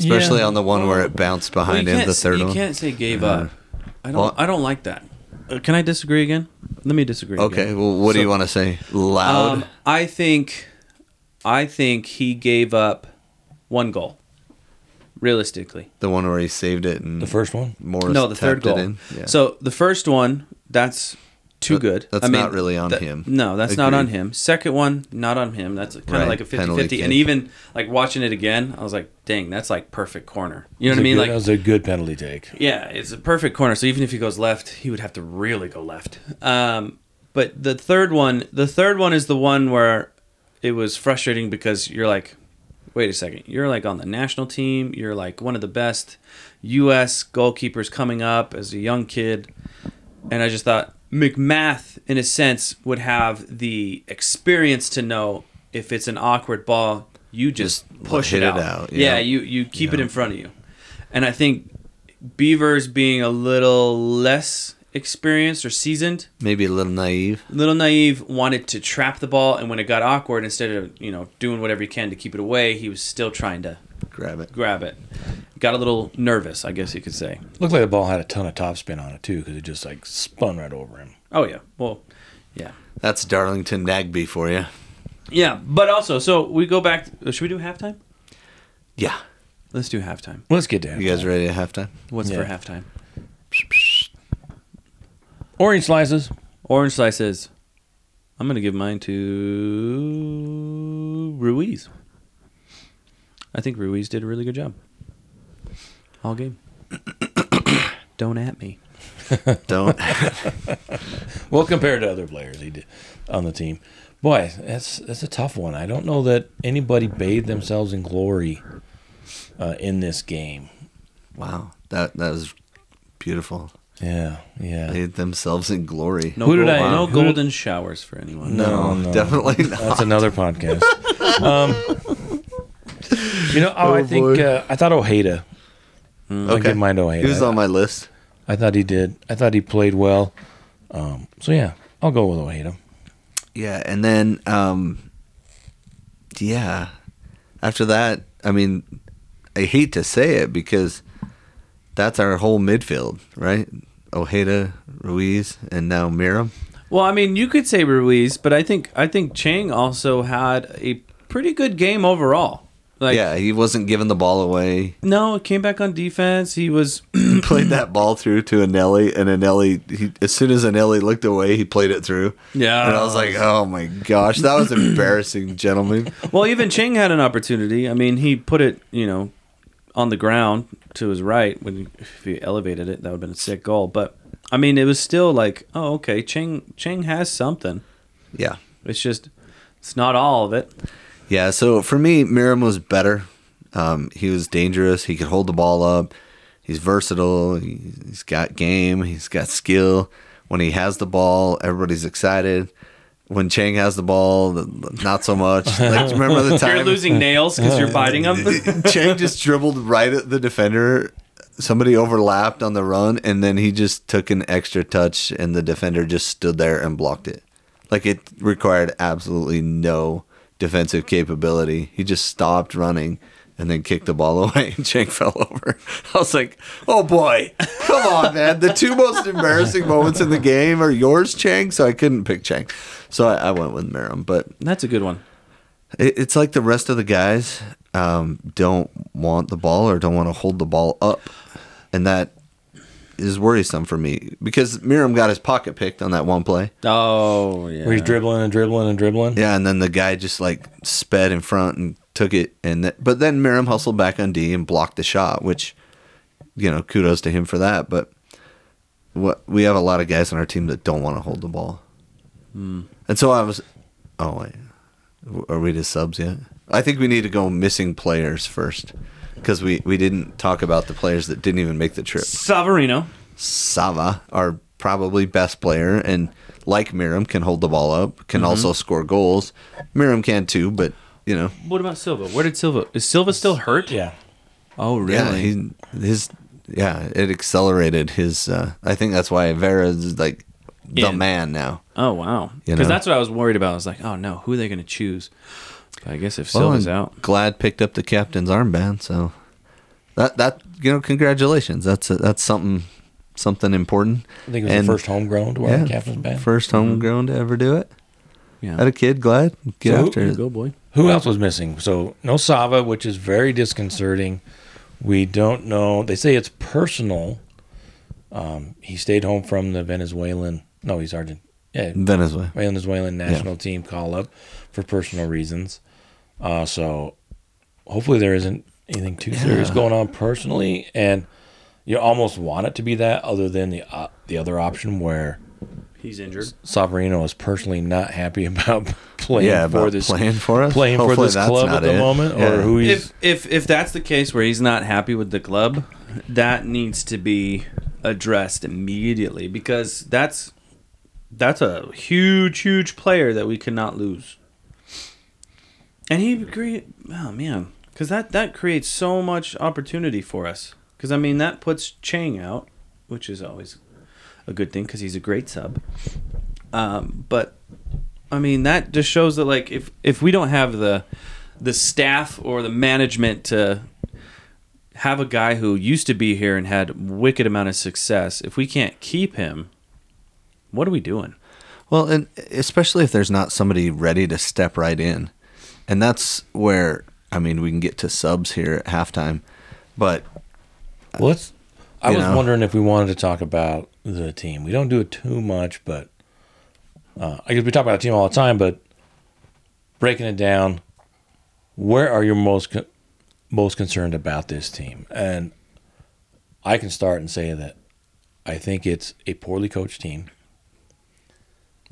Especially Yeah. on the one where it bounced behind you him, the third you one. You can't say gave Uh, up. I don't. well- I don't like that. Uh, can I disagree again? Let me disagree. Okay, again. well, what do you want to say? Loud? Um, I think, I think he gave up one goal. Realistically, the one where he saved it and The first one? Morris no, the third tapped goal. it in? Yeah. So the first one, that's too That- good. that's not really on him. No, that's not on him. Second one, not on him. That's kind of Right, like a 50-50. penalty And kick. even like watching it again, I was like, dang, that's like perfect corner. You know It what I mean? good- Like that was a good penalty take. Yeah, it's a perfect corner. So even if he goes left, he would have to really go left. Um, but the third one, the third one is the one where it was frustrating because you're like, wait a second, you're like on the national team. You're like one of the best U.S. goalkeepers coming up as a young kid, and I just thought MacMath, in a sense, would have the experience to know if it's an awkward ball, you just, Just push hit it it out. out, Yeah, yeah. you you keep it in front of you, and I think Beavers being a little less experienced or seasoned, Maybe a little naive. a little naive, wanted to trap the ball, and when it got awkward, instead of you know doing whatever he can to keep it away, he was still trying to Grab it. grab it. Got a little nervous, I guess you could say. Looked like the ball had a ton of topspin on it, too, because it just like spun right over him. Oh yeah, well, yeah, That's Darlington Nagbe for you. yeah. But also, so we go back. Should we do halftime? Yeah. Let's do halftime. Let's get to down. You guys ready at halftime? What's for Yeah. halftime? Orange slices. Orange slices. I'm gonna give mine to Ruiz. I think Ruiz did a really good job. All game. Don't at me. Don't. Well, compared to other players he did on the team, boy, that's that's a tough one. I don't know that anybody bathed themselves in glory uh, in this game. wow. That that was beautiful. Yeah, yeah. Bathed themselves in glory. No, Who did gold- I- no who did- golden showers for anyone. No, no. definitely not. That's another podcast. um, you know, oh, I Oh, think boy. uh, I thought Ojeda. I Okay. give mine to Ojeda. He was I, on my list. I thought he did. I thought he played well. Um, so yeah, I'll go with Ojeda. Yeah, and then um yeah. After that, I mean, I hate to say it because that's our whole midfield, right? Ojeda, Ruiz, and now Meram. Well, I mean, you could say Ruiz, but I think I think Chang also had a pretty good game overall. Like, yeah, he wasn't giving the ball away. no, came back on defense. He was played that ball through to Eneli, and Eneli, he, as soon as Eneli looked away, he played it through. yeah. And I was like, oh my gosh, that was embarrassing, gentlemen. Well, even Chang had an opportunity. I mean, he put it, you know, on the ground to his right when he, if he elevated it, that would have been a sick goal. But I mean, it was still like, oh, okay, Chang Chang has something. Yeah. It's just it's not all of it. Yeah, so for me, Meram was better. Um, he was dangerous. He could hold the ball up. He's versatile. He, he's got game. He's got skill. When he has the ball, everybody's excited. When Chang has the ball, not so much. Like, remember the time You're losing nails because you're biting them. Chang just dribbled right at the defender. Somebody overlapped on the run, and then he just took an extra touch, and the defender just stood there and blocked it. Like it required absolutely no defensive capability. He just stopped running and then kicked the ball away, and Chang fell over. I was like, "Oh boy, come on, man!" The two most embarrassing moments in the game are yours, Chang. So I couldn't pick Chang, so I, I went with Meram. But That's a good one. it, it's like the rest of the guys um, don't want the ball or don't want to hold the ball up, and that is worrisome for me because Meram got his pocket picked on that one play. Oh yeah. Where he's dribbling and dribbling and dribbling. Yeah, and then the guy just like sped in front and took it, and th- but then Meram hustled back on D and blocked the shot, which you know kudos to him for that. But what we have a lot of guys on our team that don't want to hold the ball, hmm. and so I was. Oh wait, are we to subs yet? I think we need to go missing players first because we we didn't talk about the players that didn't even make the trip. Savarino. Sava, our probably best player, and like Meram, can hold the ball up, can also score goals. Meram can too, but you know, What about Silva? Where did Silva? Is Silva still hurt? Yeah. Oh, really? yeah, he his yeah, it accelerated his. Uh, I think that's why Vera is like the In. man now. oh, wow. You Because know? that's what I was worried about. I was like, oh no, who are they going to choose? But I guess if Well, Silva's out, Glad picked up the captain's armband, so that that you know, congratulations. That's a, that's something something important. I think it was And- the first homegrown to wear Yeah, the captain's band. first homegrown to ever do it. yeah. Had a kid, glad get So who- after There you it. go, boy. Who else was missing? So no Sava, which is very disconcerting. We don't know. They say it's personal. Um, he stayed home from the Venezuelan. No, he's Argent. Yeah, Venezuela. Venezuelan national team call up for personal reasons. Uh, so hopefully there isn't anything too serious going on personally, and you almost want it to be that, other than the uh, the other option where He's injured. Savarino is personally not happy about playing Yeah, for this playing for us. playing for this that's club at the it. moment, Yeah. or who he's If if if that's the case where he's not happy with the club, that needs to be addressed immediately because that's that's a huge huge player that we cannot lose. And he create oh man, because that that creates so much opportunity for us. Because I mean that puts Chang out, which is always a good thing because he's a great sub. Um, but I mean that just shows that like if if we don't have the the staff or the management to have a guy who used to be here and had wicked amount of success, if we can't keep him, what are we doing? Well, and especially if there's not somebody ready to step right in. And that's where I mean we can get to subs here at halftime. But Well, let's. I was know? wondering if we wanted to talk about the team. We don't do it too much, but uh, I guess we talk about the team all the time. But breaking it down, where are you most con- most concerned about this team? And I can start and say that I think it's a poorly coached team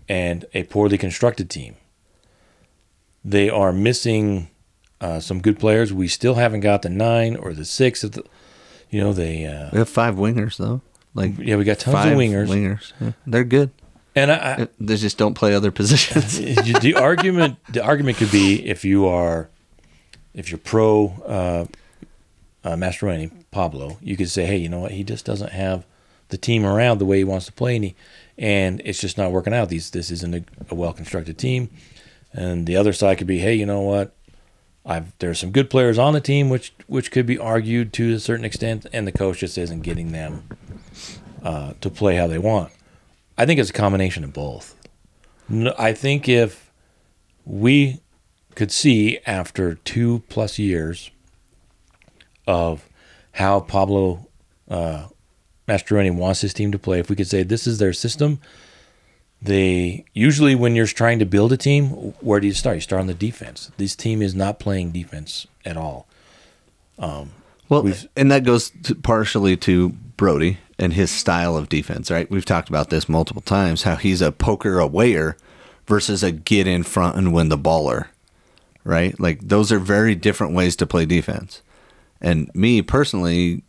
and a poorly constructed team. They are missing uh, some good players. We still haven't got the nine or the six. Of the, you know, they. Uh, we have five wingers though. Like yeah, we got tons of wingers, Wingers. Yeah, they're good. and I, They just don't play other positions. The argument the argument could be if you are if you're pro uh, uh, Mastroeni Pablo, you could say, hey, you know what, he just doesn't have the team around the way he wants to play, and he, and it's just not working out. These this isn't a, a well constructed team, and the other side could be, hey, you know what, I've there's some good players on the team, which which could be argued to a certain extent, and the coach just isn't getting them uh, to play how they want. I think it's a combination of both. I think if we could see after two plus years of how Pablo uh, Mastroeni wants his team to play, if we could say this is their system, they usually when you're trying to build a team, where do you start? You start on the defense. This team is not playing defense at all. Um, well, and that goes to partially to Brody and his style of defense, right? We've talked about this multiple times how he's a poker awayer versus a get in front and win the baller, right? Like those are very different ways to play defense. And me personally,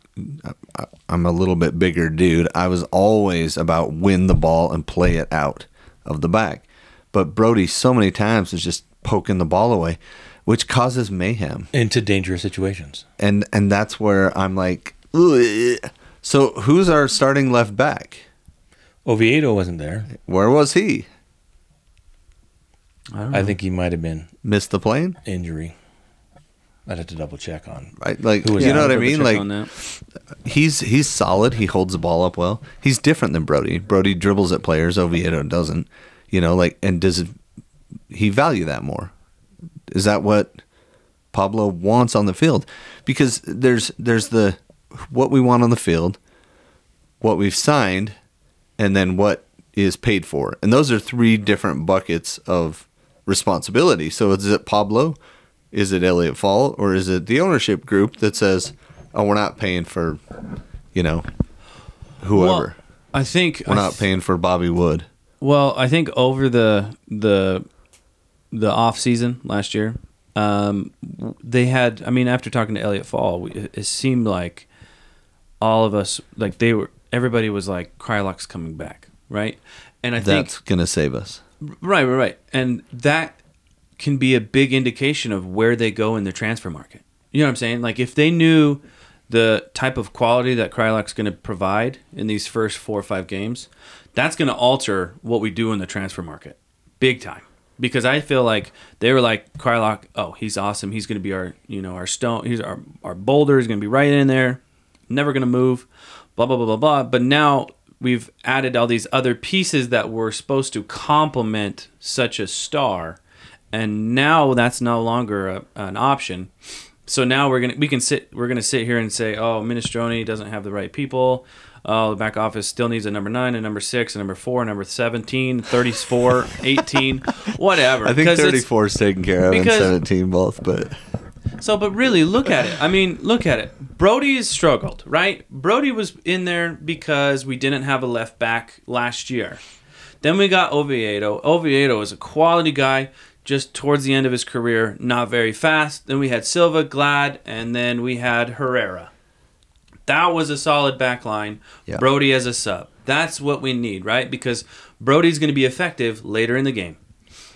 I'm a little bit bigger dude. I was always about win the ball and play it out of the back. But Brody so many times is just poking the ball away, which causes mayhem Into dangerous situations. and and that's where I'm like, "Ugh." so who's our starting left back? Oviedo wasn't there. Where was he? I don't I think he might have been Missed the plane, injury. I'd have to double check on. right? Like Who was you know what I mean? Like he's he's solid. He holds the ball up well. He's different than Brody. Brody dribbles at players. Oviedo doesn't. You know, like and does he value that more? Is that what Pablo wants on the field? Because there's there's the what we want on the field, what we've signed, and then what is paid for. And those are three different buckets of responsibility. So is it Pablo? Is it Elliot Fall or is it the ownership group that says, "Oh, we're not paying for, you know, whoever. Well, I think we're not paying for Bobby Wood." Well, I think over the the the off season last year, um, they had. I mean, after talking to Elliot Fall, we, it seemed like all of us, like they were, everybody was like, Kreilach's coming back, right? And I think That's gonna save us. Right, right, right. And that can be a big indication of where they go in the transfer market. You know what I'm saying? Like if they knew the type of quality that Kreilach's going to provide in these first four or five games, that's going to alter what we do in the transfer market, big time. Because I feel like they were like Kreilach, oh, he's awesome. He's going to be our, you know, our stone. He's our our boulder. He's going to be right in there, never going to move. Blah blah blah blah blah. But now we've added all these other pieces that were supposed to complement such a star, and now that's no longer a, an option. So now we're gonna we can sit we're gonna sit here and say, oh, Minestrone doesn't have the right people. Oh, the back office still needs a number nine, a number six, a number four, a number 17, 34, 18, whatever. I think 34 is taken care of and 17 both, but so, but really, look at it. I mean, look at it. Brody's struggled, right? Brody was in there because we didn't have a left back last year. Then we got Oviedo. Oviedo is a quality guy, just towards the end of his career, not very fast. Then we had Silva, Glad, and then we had Herrera. That was a solid back line. Yeah. Brody as a sub. That's what we need, right? Because Brody's going to be effective later in the game.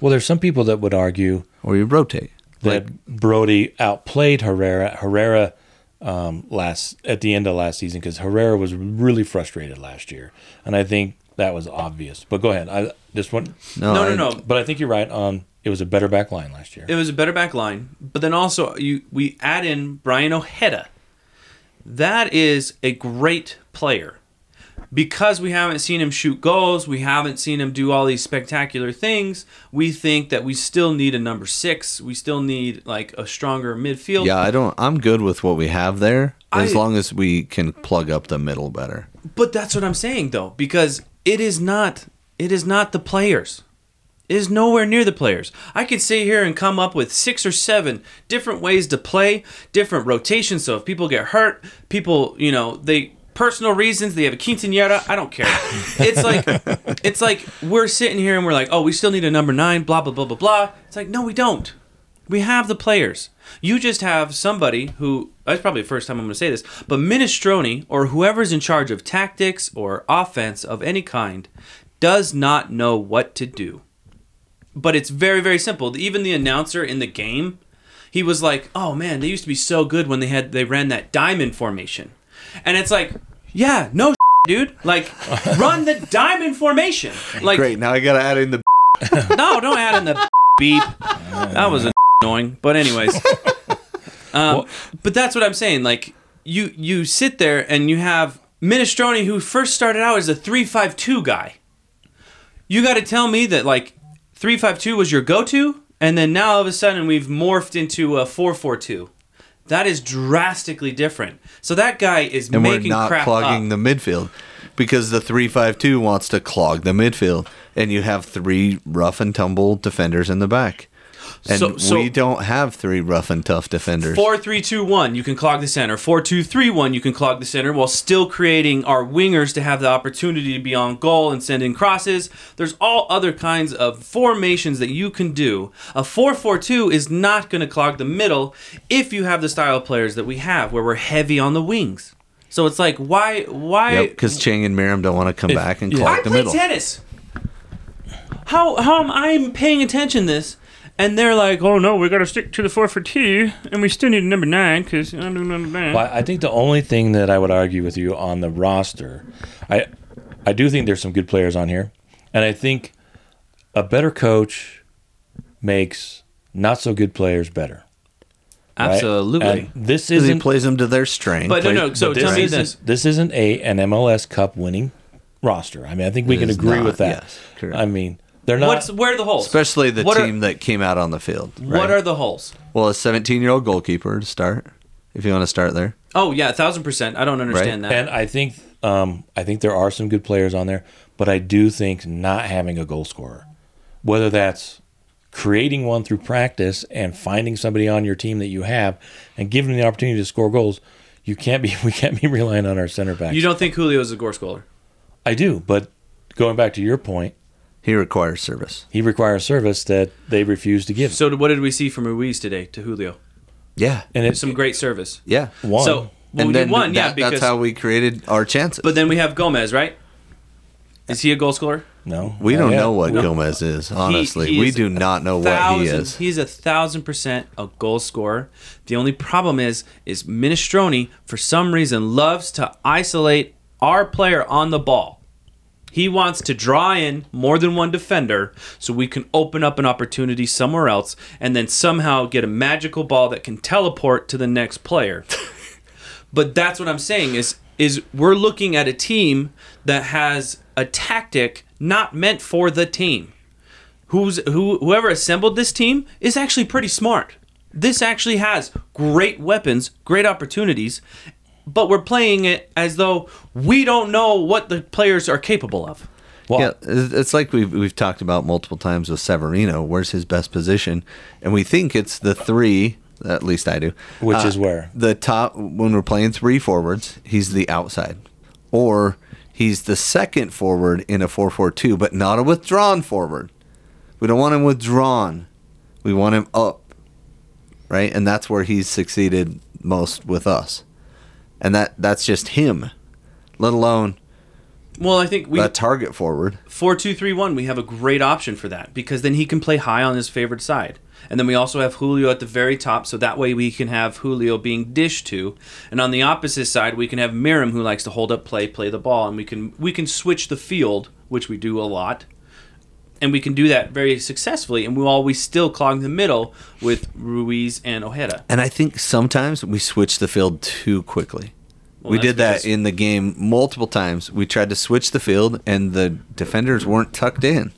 Well, there's some people that would argue or you rotate. that Brody outplayed Herrera. Herrera um, last at the end of last season because Herrera was really frustrated last year, and I think that was obvious. But go ahead. I just want, No, No, I- no, no. but I think you're right. On it was a better back line last year. It was a better back line, but then also you we add in Brian Ojeda. That is a great player. Because we haven't seen him shoot goals, we haven't seen him do all these spectacular things. We think that we still need a number six. We still need like a stronger midfield. Yeah, I don't. I'm good with what we have there as I- long as we can plug up the middle better. But that's what I'm saying though, because it is not it is not the players. Is nowhere near the players. I could sit here and come up with six or seven different ways to play, different rotations. So if people get hurt, people, you know, they personal reasons, they have a quinceanera, I don't care. It's like it's like we're sitting here and we're like, oh, we still need a number nine, blah blah blah blah blah. It's like, no, we don't. We have the players. You just have somebody who that's probably the first time I'm going to say this, but Minestrone or whoever's in charge of tactics or offense of any kind does not know what to do. But it's very very simple. Even the announcer in the game, he was like, "Oh man, they used to be so good when they had they ran that diamond formation." And it's like, "Yeah, no dude. Like run the diamond formation." Like Great. Now I got to add in the. no, don't add in the beep. That was annoying. But anyways, um, but that's what I'm saying. Like you, you sit there and you have Minestrone, who first started out as a three-five-two guy. You got to tell me that like three-five-two was your go-to, and then now all of a sudden we've morphed into a four-four-two. That is drastically different. So that guy is And we're not crap clogging up. the midfield because the three-five-two wants to clog the midfield, and you have three rough and tumble defenders in the back. And So- so- we don't have three rough and tough defenders. Four three two one, you can clog the center. Four two three one, you can clog the center while still creating our wingers to have the opportunity to be on goal and send in crosses. There's all other kinds of formations that you can do. A four four two is not going to clog the middle if you have the style of players that we have, where we're heavy on the wings. So it's like, why, why? Yep, because Chang and Meram don't want to come If- back and clog yeah. clog I the play middle. tennis. How how am I paying attention to this? And they're like, oh no, we got to stick to the four for two, and we still need a number nine because number nine. Well, I think the only thing that I would argue with you on the roster, I I do think there's some good players on here, and I think a better coach makes not so good players better. right? Absolutely. And this Because he isn't. plays them to their strength. But no, no. So tell me this: This isn't a an MLS Cup winning roster. I mean, I think we It can agree not, with that. yes, correct. I mean, they're not. What's where are the holes? Especially the What are- team that came out on the field. What right? are the holes? well, a 17 year old goalkeeper to start, if you want to start there. Oh yeah, a thousand percent. I don't understand that. And I think um, I think there are some good players on there, but I do think not having a goal scorer, whether that's creating one through practice and finding somebody on your team that you have and giving them the opportunity to score goals. You can't be we can't be relying on our center backs. You don't think Julio's a goal scorer? I do, but going back to your point, He requires service. he requires service that they refuse to give. So what did we see from Ruiz today to Julio? Yeah. and it's Some great service. Yeah. one. So well, and we then won, yeah, that- because that's how we created our chances. But then we have Gomez, right? Is he a goal scorer? no, we don't yet. know what We- Gomez is. Honestly, he we is do not know what he is. He's a thousand percent a goal scorer. The only problem is, is Minestrone for some reason loves to isolate our player on the ball. He wants to draw in more than one defender so we can open up an opportunity somewhere else and then somehow get a magical ball that can teleport to the next player. but that's what I'm saying is is we're looking at a team that has a tactic not meant for the team who's who whoever assembled this team is actually pretty smart. This actually has great weapons, great opportunities, but we're playing it as though we don't know what the players are capable of. Well, yeah, it's it's like we've we've talked about multiple times with Savarino. Where's his best position? And we think it's the three. At least I do. Uh, Which is where? the top when we're playing three forwards, he's the outside, or he's the second forward in a four-four-two, but not a withdrawn forward. We don't want him withdrawn. We want him up, right? And that's where he's succeeded most with us, and that that's just him. Let alone Well, I think we a target forward. four two three one. We have a great option for that because then he can play high on his favorite side, and then we also have Julio at the very top, so that way we can have Julio being dished to, and on the opposite side we can have Meram who likes to hold up play, play the ball, and we can we can switch the field, which we do a lot, and we can do that very successfully, and while we still clog the middle with Ruiz and Ojeda. And I think sometimes we switch the field too quickly. Well, we did that in the game multiple times. We tried to switch the field, and the defenders weren't tucked in.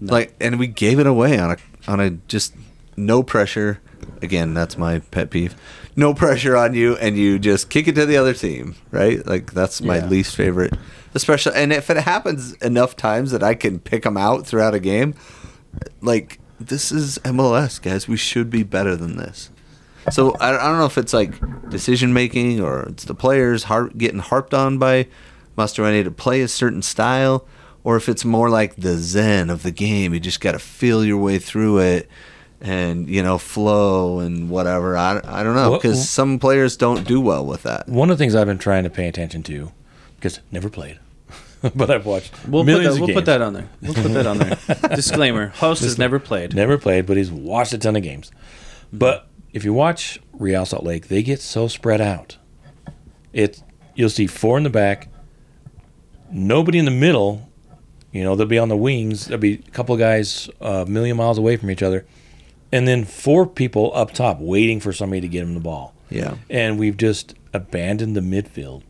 Like, and we gave it away on a on a just no pressure. Again, that's my pet peeve. No pressure on you, and you just kick it to the other team. Right? Like that's my Yeah. least favorite. Especially, and if it happens enough times that I can pick them out throughout a game, like this is MLS, guys. We should be better than this. So I, I don't know if it's like decision making or it's the players har- getting harped on by Mastroeni to play a certain style, or if it's more like the zen of the game. You just got to feel your way through it and you know flow and whatever. I, I don't know because some players don't do well with that. One of the things I've been trying to pay attention to, because never played, but I've watched We'll, put millions that, we'll games. put that on there. We'll put that on there. Disclaimer: Host has never played. Never played, but he's watched a ton of games. But if you watch Real Salt Lake, they get so spread out. It you'll see four in the back, nobody in the middle. You know, they'll be on the wings. There'll be a couple of guys a million miles away from each other, and then four people up top waiting for somebody to get them the ball. Yeah. and we've just abandoned the midfield.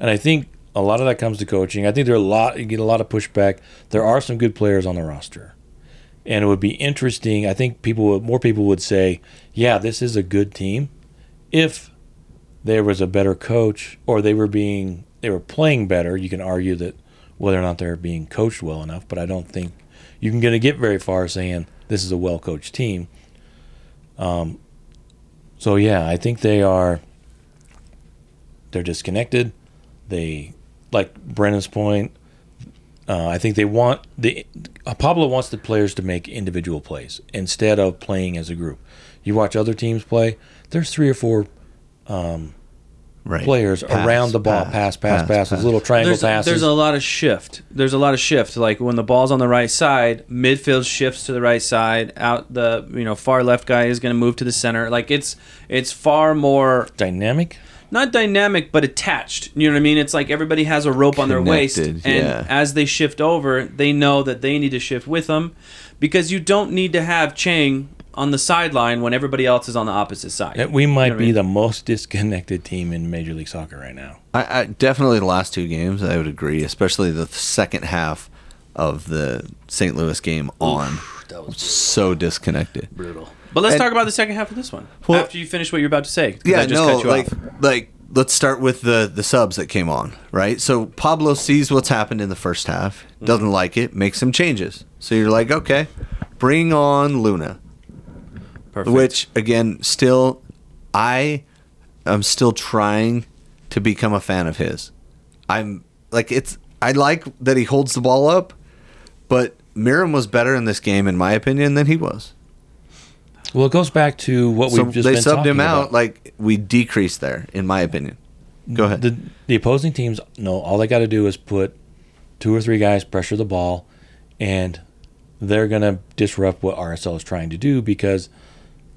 And I think a lot of that comes to coaching. I think there are a lot you get a lot of pushback. There are some good players on the roster. And it would be interesting. I think people more people would say, "Yeah, this is a good team." If there was a better coach or they were being they were playing better, you can argue that whether or not they're being coached well enough, but I don't think you can going to get very far saying this is a well-coached team. Um so yeah, I think they are they're disconnected. They like Brennan's point. Uh, I think they want the uh, Pablo wants the players to make individual plays instead of playing as a group. You watch other teams play. There's three or four Right. players Pass, around the ball, pass, pass, pass, those little triangle There's, passes. there's a lot of shift. There's a lot of shift. Like when the ball's on the right side, midfield shifts to the right side. Out the you know far left guy is going to move to the center. Like it's it's far more dynamic. Not dynamic but attached. You know what I mean? It's like everybody has a rope on their waist, and yeah. as they shift over, they know that they need to shift with them, because you don't need to have Chang on the sideline when everybody else is on the opposite side. That we might what I be mean? the most disconnected team in Major League Soccer right now. I, I definitely the last two games. I would agree, especially the second half of the St. Louis game on. that was So disconnected. brutal. But let's And- talk about the second half of this one Well- after you finish what you're about to say. Yeah, I just no, cut you like off. like let's start with the the subs that came on, right? So Pablo sees what's happened in the first half, Mm-hmm. doesn't like it, makes some changes. So you're like, okay, bring on Luna. Perfect. Which again, still, I am still trying to become a fan of his. I'm like it's. I like that he holds the ball up, but Meram was better in this game, in my opinion, than he was. Well, it goes back to what So we've just they been subbed talking him out. about. Like we decreased there, in my opinion. Go ahead. The the opposing teams know all they got to do is put two or three guys pressure the ball, and they're gonna disrupt what RSL is trying to do because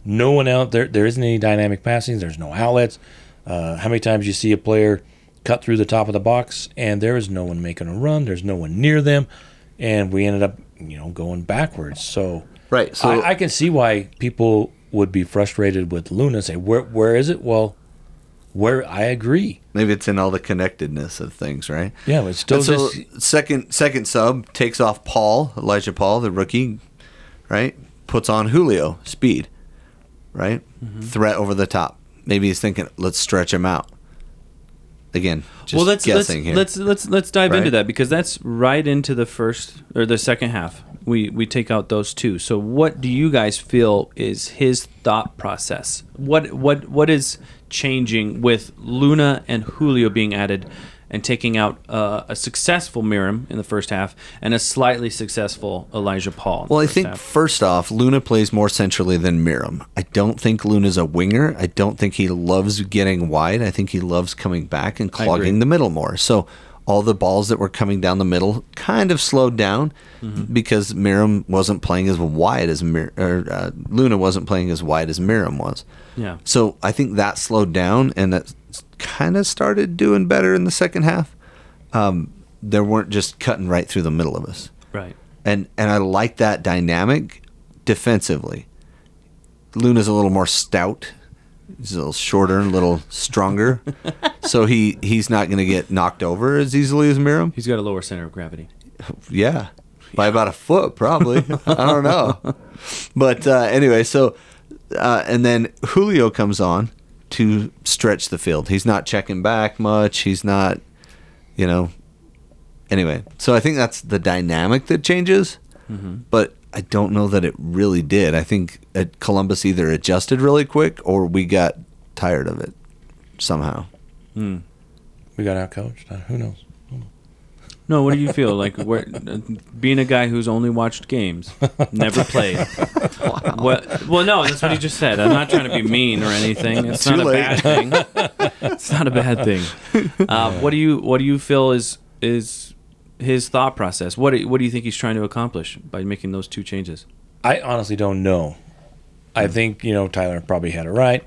no one out there there isn't any dynamic passing. There's no outlets. Uh, how many times you see a player cut through the top of the box and there is no one making a run. There's no one near them, and we ended up you know going backwards. So right. So I, I can see why people would be frustrated with Luna. and Say where where is it? Well, where I agree. maybe it's in all the connectedness of things, right? Yeah, but it's still And so just second second sub takes off Paul Elijah Paul the rookie, right? Puts on Julio speed, right? Mm-hmm. Threat over the top. Maybe he's thinking, let's stretch him out. Again, just well, let's let's, here. let's let's let's dive into that because that's right into the first or the second half. We we take out those two. So, what do you guys feel is his thought process? What what what is changing with Luna and Julio being added and taking out uh, a successful Meram in the first half and a slightly successful Elijah Paul? Well, I think half? first off, Luna plays more centrally than Meram. I don't think Luna's a winger. I don't think he loves getting wide. I think he loves coming back and clogging the middle more. So all the balls that were coming down the middle kind of slowed down Mm-hmm. because Meram wasn't playing as wide as Mir- or uh, Luna wasn't playing as wide as Meram was. yeah. So I think that slowed down and that kind of started doing better in the second half. Um, they weren't just cutting right through the middle of us Right. and and I like that dynamic defensively. Luna's a little more stout. He's a little shorter, a little stronger, so he he's not going to get knocked over as easily as Meram. He's got a lower center of gravity. Yeah, by about a foot probably. I don't know, but uh, anyway, so uh, and then Julio comes on to stretch the field. He's not checking back much. He's not, you know. Anyway, so I think that's the dynamic that changes, but I don't know that it really did. I think uh, Columbus either adjusted really quick or we got tired of it somehow. we got outcoached. Who knows? No, what do you feel like? Where, uh, being a guy who's only watched games, never played. What? Well, no, that's what he just said. I'm not trying to be mean or anything. It's Too not a bad thing. It's not a bad thing. Uh, what do you What do you feel is is his thought process? What do, What do you think he's trying to accomplish by making those two changes? I honestly don't know. I think you know Tyler probably had it right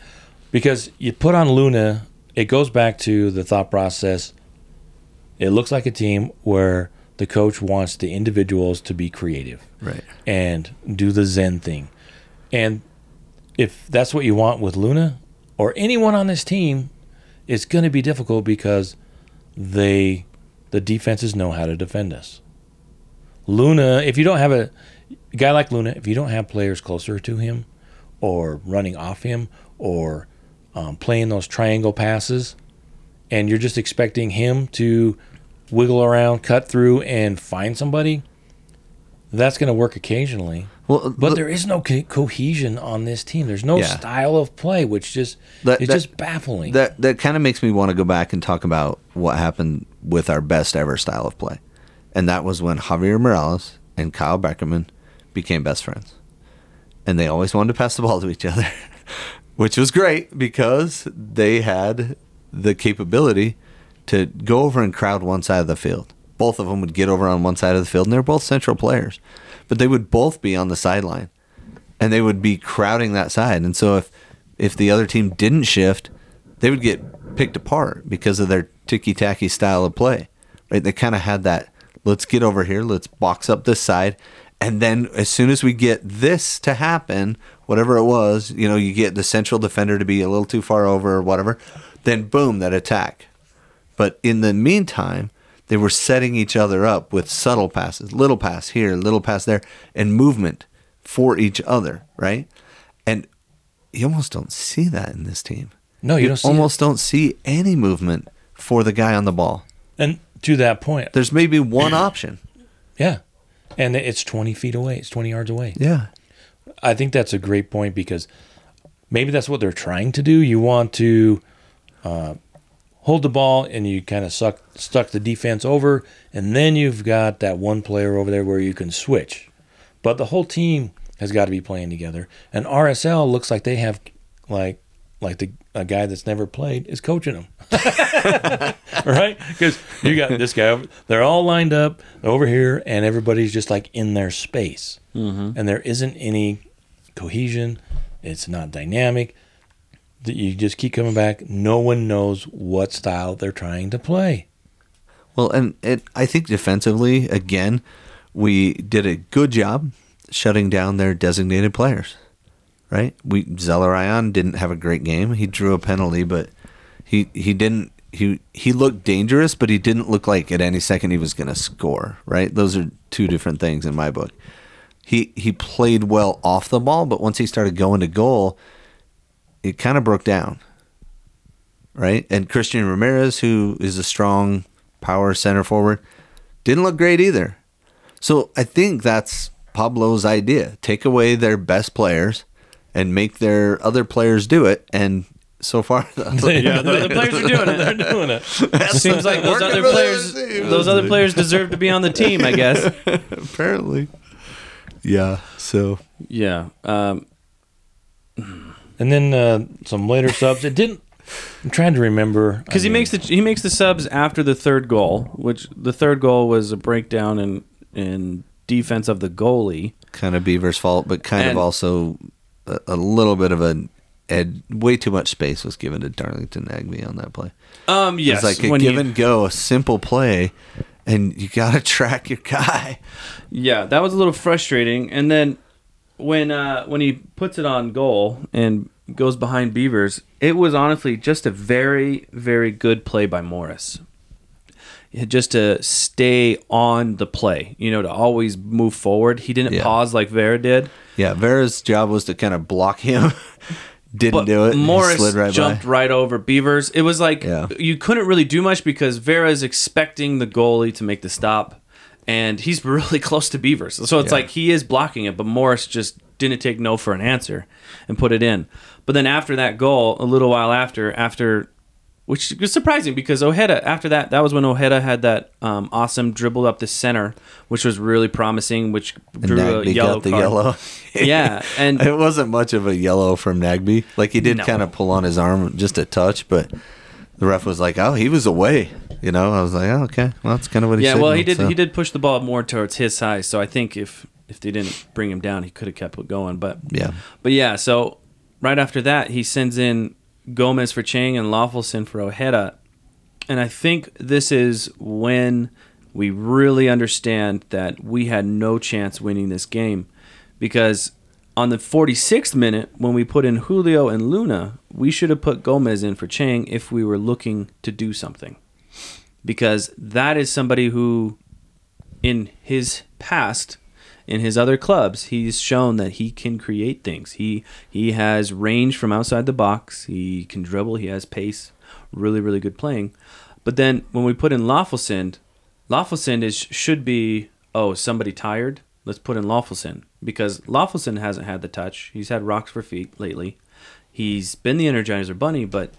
because you put on Luna. It goes back to the thought process. It looks like a team where the coach wants the individuals to be creative Right. and do the Zen thing. And if that's what you want with Luna or anyone on this team, it's going to be difficult because they the defenses know how to defend us. Luna, if you don't have a, a guy like Luna, if you don't have players closer to him or running off him or um, playing those triangle passes, and you're just expecting him to wiggle around, cut through, and find somebody, that's going to work occasionally. Well, But look- there is no co- cohesion on this team. There's no Yeah. style of play, which just That- it's that- just baffling. That that kind of makes me want to go back and talk about what happened with our best ever style of play, and that was when Javier Morales and Kyle Beckerman became best friends, and they always wanted to pass the ball to each other, which was great because they had the capability to go over and crowd one side of the field. Both of them would get over on one side of the field, and they're both central players, but they would both be on the sideline and they would be crowding that side. And so if if the other team didn't shift, they would get picked apart because of their ticky tacky style of play. Right? They kind of had that. Let's get over here. Let's box up this side, and then as soon as we get this to happen, whatever it was, you know, you get the central defender to be a little too far over or whatever, then boom, that attack. But in the meantime, they were setting each other up with subtle passes, little pass here, little pass there, and movement for each other, right? And you almost don't see that in this team. no, you, don't see almost don't see any movement for the guy on the ball. And to that point, There's maybe one option. yeah, and it's 20 feet away. It's 20 yards away. Yeah. I think that's a great point because maybe that's what they're trying to do. You want to uh, hold the ball and you kind of suck stuck the defense over, and then you've got that one player over there where you can switch. But the whole team has got to be playing together. And RSL looks like they have like like the a guy that's never played is coaching them, right? Because you got this guy. over- They're all lined up over here, and everybody's just like in their space, mm-hmm. and there isn't any cohesion. It's not dynamic. That you just keep coming back. No one knows what style they're trying to play. Well, and it, I think defensively, again, we did a good job shutting down their designated players. Right? We Zelarayán didn't have a great game. He drew a penalty, but he he didn't he he looked dangerous, but he didn't look like at any second he was going to score. Right? Those are two different things in my book. He he played well off the ball, but once he started going to goal, it kind of broke down. Right? And Christian Ramirez, who is a strong power center forward, didn't look great either. So I think that's Pablo's idea. Take away their best players and make their other players do it. And so far, Yeah, the other players are doing it. They're doing it. Seems like those other players, those other players deserve to be on the team, I guess. apparently, yeah. So Yeah. Um, And then uh, some later subs. It didn't. I'm trying to remember because he I mean, makes the he makes the subs after the third goal, which the third goal was a breakdown in in defense of the goalie. kind of Beaver's fault, but kind And- of also a, a little bit of a. Ed, way too much space was given to Darlington Nagbe on that play. Um, yes, it's like a when give you- and go, a simple play, and you got to track your guy. Yeah, that was a little frustrating. And then when uh, when he puts it on goal and goes behind Beavers, it was honestly just a very very good play by Morris. Just to stay on the play, you know, to always move forward. He didn't Yeah. pause like Vera did. Yeah, Vera's job was to kind of block him. Didn't But do it. Morris slid right jumped by. right over Beavers. It was like Yeah. you couldn't really do much because Vera's expecting the goalie to make the stop, and he's really close to Beavers. So it's Yeah. like he is blocking it, but Morris just didn't take no for an answer and put it in. But then after that goal, a little while after, after which was surprising because Ojeda after that that was when Ojeda had that um, awesome dribble up the center, which was really promising, which drew a yellow got the card. yellow. Yeah, and it wasn't much of a yellow from Nagbe. Like he did No. kind of pull on his arm just a touch, but the ref was like, "Oh, he was away." You know, I was like, "Oh, okay, well, that's kind of what he yeah, well, he did. He did push the ball more towards his size, so I think if if they didn't bring him down, he could have kept it going. But Yeah, but yeah, so right after that, he sends in Gomez for Chang and Löffelsend for Ojeda, and I think this is when we really understand that we had no chance winning this game, because on the 46th minute, when we put in Julio and Luna, we should have put Gomez in for Chang if we were looking to do something. Because that is somebody who in his past in his other clubs he's shown that he can create things. He he has range from outside the box. He can dribble. He has pace. Really really good playing. But then when we put in Löffelsend Löffelsend is should be oh somebody tired? Let's put in Löffelsend because Löffelsend hasn't had the touch. He's had rocks for feet lately. He's been the energizer bunny but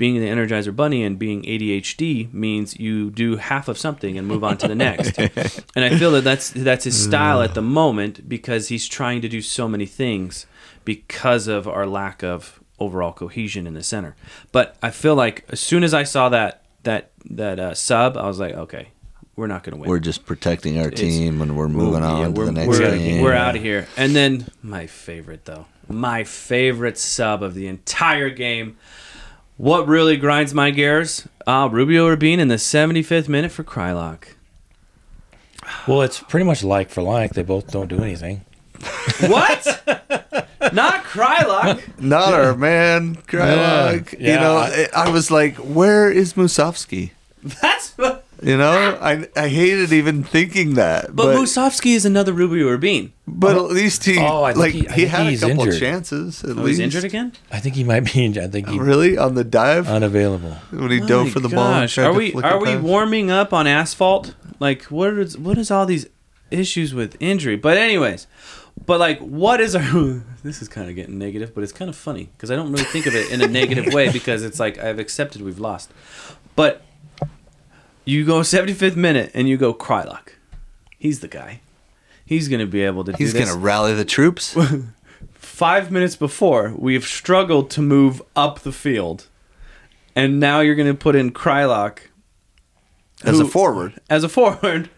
being the energizer bunny and being ADHD means you do half of something and move on to the next. and I feel that that's that's his style at the moment because he's trying to do so many things because of our lack of overall cohesion in the center. But I feel like as soon as I saw that that that uh, sub, I was like, okay, we're not going to win. we're just protecting our It's- team and we're moving on Yeah, to we're, the next we're, game. We're out of here. And then my favorite though, my favorite sub of the entire game. What really grinds my gears? Uh, Rubio Rubin in the 75th minute for Kreilach. Well, it's pretty much like for like. They both don't do anything. What? Not Kreilach. Not our man, Kreilach. Yeah, you know, I- I, I was like, "Where is Musovski?" That's but, You know, I I hated even thinking that, but but Musovski is another Rubio Rubin. but at least he Oh, I like he- he, I think had a couple injured. chances at Oh, least. he's injured again? I think he might be. injured. I think he Really on the dive unavailable. when he My dove for the ball. gosh. tried Are we are we past. warming up on asphalt? Like what is what is all these issues with injury. But anyways, but like, what is our? this is kind of getting negative, but it's kind of funny because I don't really think of it in a negative way because it's like I've accepted we've lost. But you go 75th minute and you go Kreilach. He's the guy. He's gonna be able to. He's gonna rally the troops Five minutes before, we've struggled to move up the field, and now you're gonna put in Kreilach as a forward, as a forward.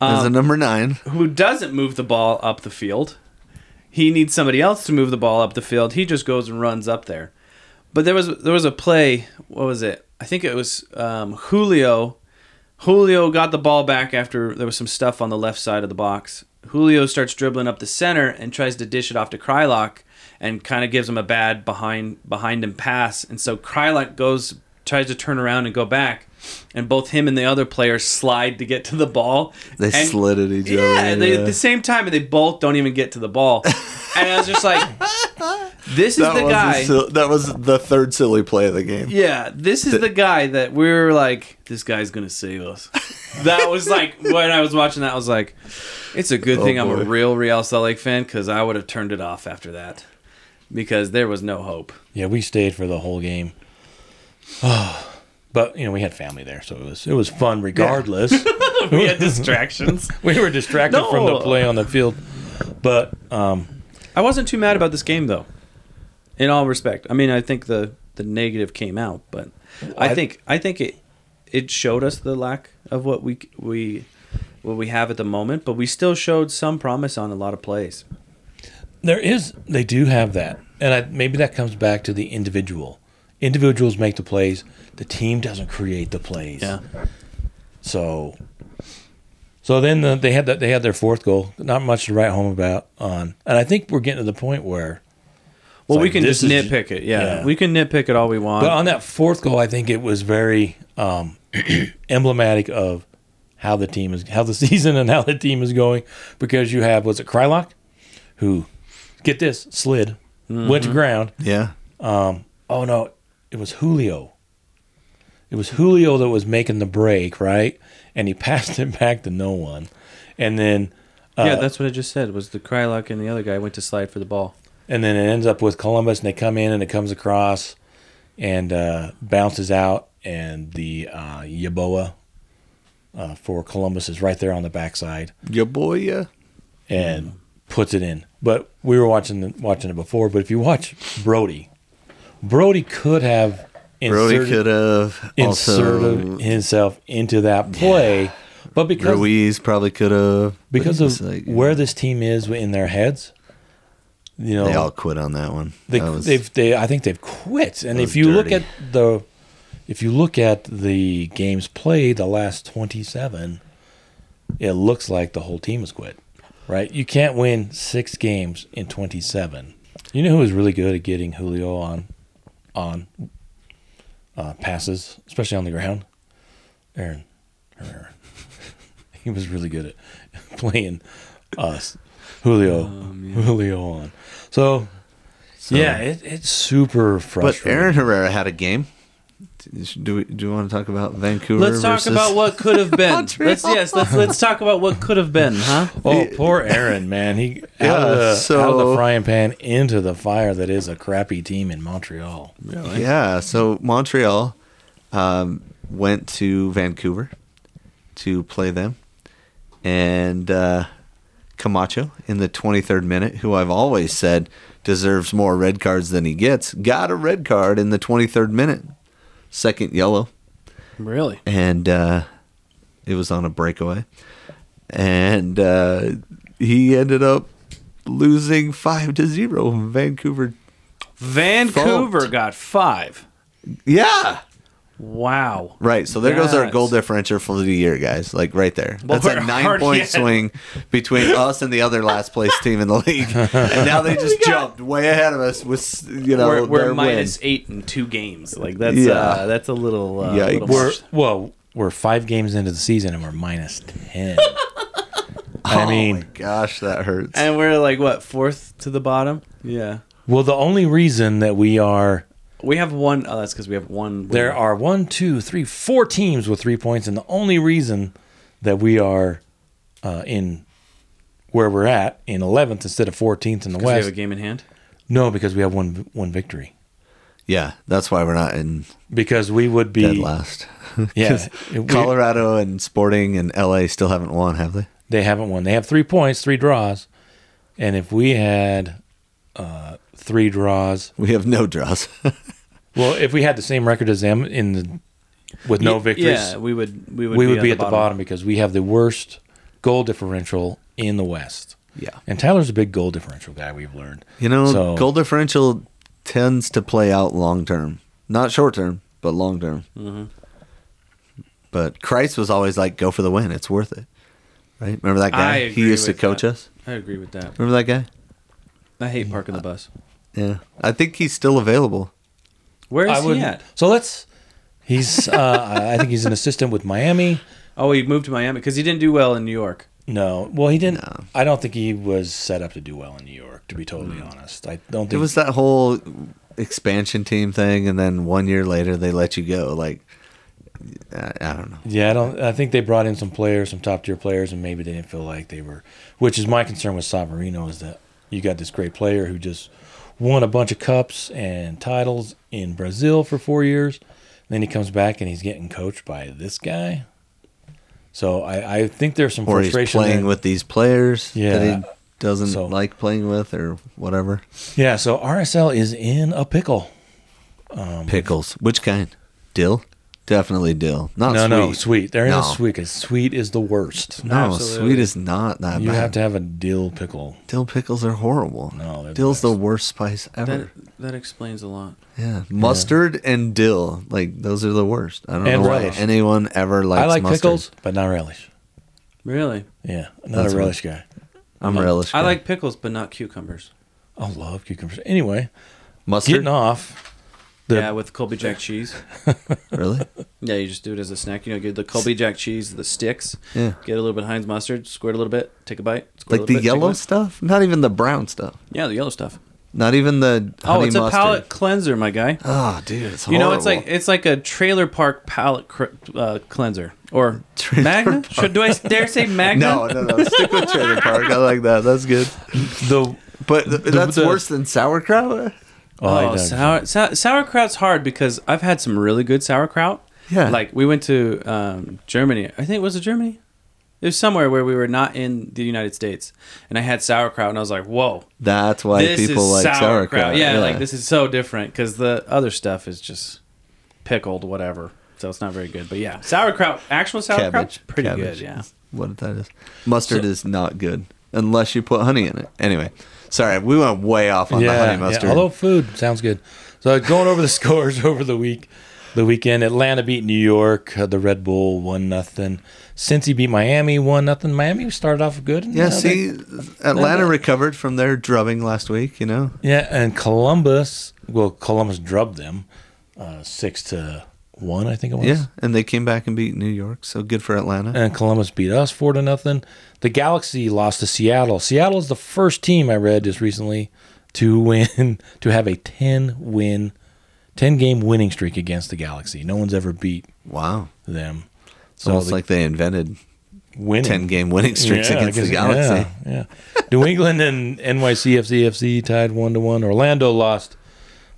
as a number nine. who doesn't move the ball up the field. He needs somebody else to move the ball up the field. He just goes and runs up there. But there was there was a play. What was it? I think it was um, Julio. Julio got the ball back after there was some stuff on the left side of the box. Julio starts dribbling up the center and tries to dish it off to Kreilach and kind of gives him a bad behind behind him pass. And so Kreilach goes tries to turn around and go back, and both him and the other player slide to get to the ball. They And- slid at each yeah, other. and they, at the same time, and they both don't even get to the ball. and I was just like, "This is that the guy." sil- that was the third silly play of the game. yeah, this is the guy that we were like, "This guy's gonna save us." that was like when I was watching that, I was like, "It's a good Oh, thing I'm a real Real Salt Lake fan because I would have turned it off after that because there was no hope." Yeah, we stayed for the whole game. but you know, we had family there, so it was it was fun regardless. we had distractions. we were distracted from the play on the field. But um, I wasn't too mad about this game though. In all respect. I mean, I think the the negative came out, but I, I- think I think it it showed us the lack of what we we what we have at the moment, but we still showed some promise on a lot of plays. there is they do have that, and I, maybe that comes back to the individual. Individuals make the plays. The team doesn't create the plays. Yeah. So, so then the, they had that they had their fourth goal. Not much to write home about on, and I think we're getting to the point where. Well, it's we can just is- nitpick it. Yeah. yeah. we can nitpick it all we want. But on that fourth goal, I think it was very um, emblematic of how the team is, how the season and how the team is going, because you have was it Kreilach, who, get this, slid, went to ground. Yeah, Um, Oh no, it was Julio. It was Julio that was making the break, right? And he passed it back to no one, and then yeah, that's what I just said. Was the Kreilach and the other guy went to slide for the ball. and then it ends up with Columbus, and they come in, and it comes across, and uh, bounces out, and the uh, Yeboah uh, for Columbus is right there on the backside your boy. Yeah, and puts it in. But we were watching the, watching it before. But if you watch Brody, Brody could have Brody inserted, could have inserted himself into that play, but because Ruiz probably could have because of like, where this team is in their heads, you know, they all quit on that one. They, That was- they've they I think they've quit. And if you look at the if you look at the games played, the last twenty seven, it looks like the whole team has quit. Right? You can't win six games in twenty seven. You know who was really good at getting Julio on on uh, passes, especially on the ground? Aaron Herrera. he was really good at playing us. Julio Julio on. So So- yeah, it, it's super frustrating. but frustrating. Aaron Herrera had a game. Do we do we want to talk about Vancouver? Let's talk versus- about what could have been. Let's yes, let's let's talk about what could have been, huh? oh, poor Aaron, man. He out, of the, out of the frying pan into the fire that is a crappy team in Montreal. Really? Yeah, so Montreal um, went to Vancouver to play them, and uh, Camacho in the 23rd minute, who I've always said deserves more red cards than he gets, got a red card in the 23rd minute, second yellow, Really? and uh, it was on a breakaway, and uh, he ended up losing five to zero. Vancouver, Vancouver Thumped. got five. yeah. Wow. Right. So there goes our goal differential for the year, guys. Like right there. Well, That's a nine point at- swing between us and the other last place team in the league. And now they just jumped way ahead of us with you know we're we're their minus win. eight in two games. Like that's Yeah. uh, that's a little. Uh, Yikes. little We're well, we're five games into the season and we're minus ten. I Oh mean, my gosh, that hurts. and we're like what fourth to the bottom? Yeah. well, the only reason that we are We have one. Oh, that's because we have one. there winner. are one, two, three, four teams with three points, and the only reason that we are uh, in where we're at in 11th instead of 14th in the West. we have a game in hand. no, because we have one one victory. Yeah, that's why we're not in Because we would be dead last. Yeah, 'Cause we- Colorado and Sporting and LA still haven't won, have they? They haven't won. They have three points, three draws, and if we had uh, three draws, We have no draws. well, if we had the same record as them in the with no Ye- victories, Yeah, we would. We would. we be would at be the at the bottom because we have the worst goal differential in the West. yeah. And Tyler's a big goal differential guy. We've learned. You know, So- goal differential tends to play out long term, not short term, but long term. Mhm. But Kreis was always like, "Go for the win; it's worth it." Right? Remember that guy? I He agree used to with coach that. us. I agree with that. Remember that guy? I hate parking the bus. Yeah, I think he's still available. Where is I he would. at? So let's. He's. Uh, I think he's an assistant with Miami. Oh, he moved to Miami because he didn't do well in New York. No, well, he didn't. No. I don't think he was set up to do well in New York. To be totally honest, I don't think It was that whole expansion team thing, and then one year later they let you go. Like, I, I don't know. Yeah, I don't. I think they brought in some players, some top tier players, and maybe they didn't feel like they were. Which is my concern with Savarino is that you got this great player who just won a bunch of cups and titles in Brazil for four years. Then he comes back and he's getting coached by this guy. So I, I think there's some Or he's frustration. playing there. with these players that he doesn't So- like playing with, or whatever. Yeah, so RSL is in a pickle. Um, Pickles, which kind? Dill, definitely dill. Not no, sweet. no, sweet. They're in No. a sweet because sweet is the worst. No, Absolutely. sweet is not that You bad. You have to have a dill pickle. Dill pickles are horrible. No, they're the Dill's the worst spice ever. That that explains a lot. yeah, mustard and dill, like those are the worst. I don't And know why anyone ever likes I like mustard. pickles, but not relish. Really, Yeah, not That's a what- relish guy. I'm a relish. Guy. I like pickles, but not cucumbers. I love cucumbers. Anyway, mustard. getting off. The, yeah, with Colby Jack cheese. Really? Yeah, you just do it as a snack. You know, get the Colby Jack cheese, the sticks. Yeah. Get a little bit of Heinz mustard, squirt a little bit, take a bite. Like a the bit, yellow stuff? Not even the brown stuff. Yeah, the yellow stuff. Not even the Oh, it's a mustard. palate cleanser, my guy. Oh, dude, it's You know, it's like it's like a trailer park palate cr- uh, cleanser or Trailer Magna. park. Should do I dare say Magna? no, no, no. Stick with trailer park. I like that. That's good. the But th- that's the- worse than sauerkraut. Oh, Oh, sour, sau- sauerkraut's hard because I've had some really good sauerkraut. Yeah. Like we went to um, Germany. I think it was it Germany? It was somewhere where we were not in the United States, and I had sauerkraut, and I was like, "Whoa, That's why people like sauerkraut. Yeah, like this is so different because the other stuff is just pickled, whatever. So it's not very good. But yeah, sauerkraut, actual sauerkraut, pretty Cabbage good. Yeah. What that is. Mustard So- is not good unless you put honey in it. Anyway, sorry, we went way off on the honey mustard. Although food sounds good. So going over the scores over the week, the weekend, Atlanta beat New York. Uh, the Red Bull one nothing. Cincy beat Miami one nothing. Miami started off good. and yeah, now see, they- Atlanta they- recovered from their drubbing last week. You know, yeah, and Columbus. Well, Columbus drubbed them uh, six to one. I think it was. yeah, and they came back and beat New York. So good for Atlanta. and Columbus beat us four to nothing. The Galaxy lost to Seattle. Seattle is the first team I read just recently to win to have a ten win, ten game winning streak against the Galaxy. No one's ever beat Wow, them. it's almost the like they invented winning ten game winning streaks Yeah, against the Galaxy. Yeah, yeah. New England and NYCFC tied one to one. Orlando lost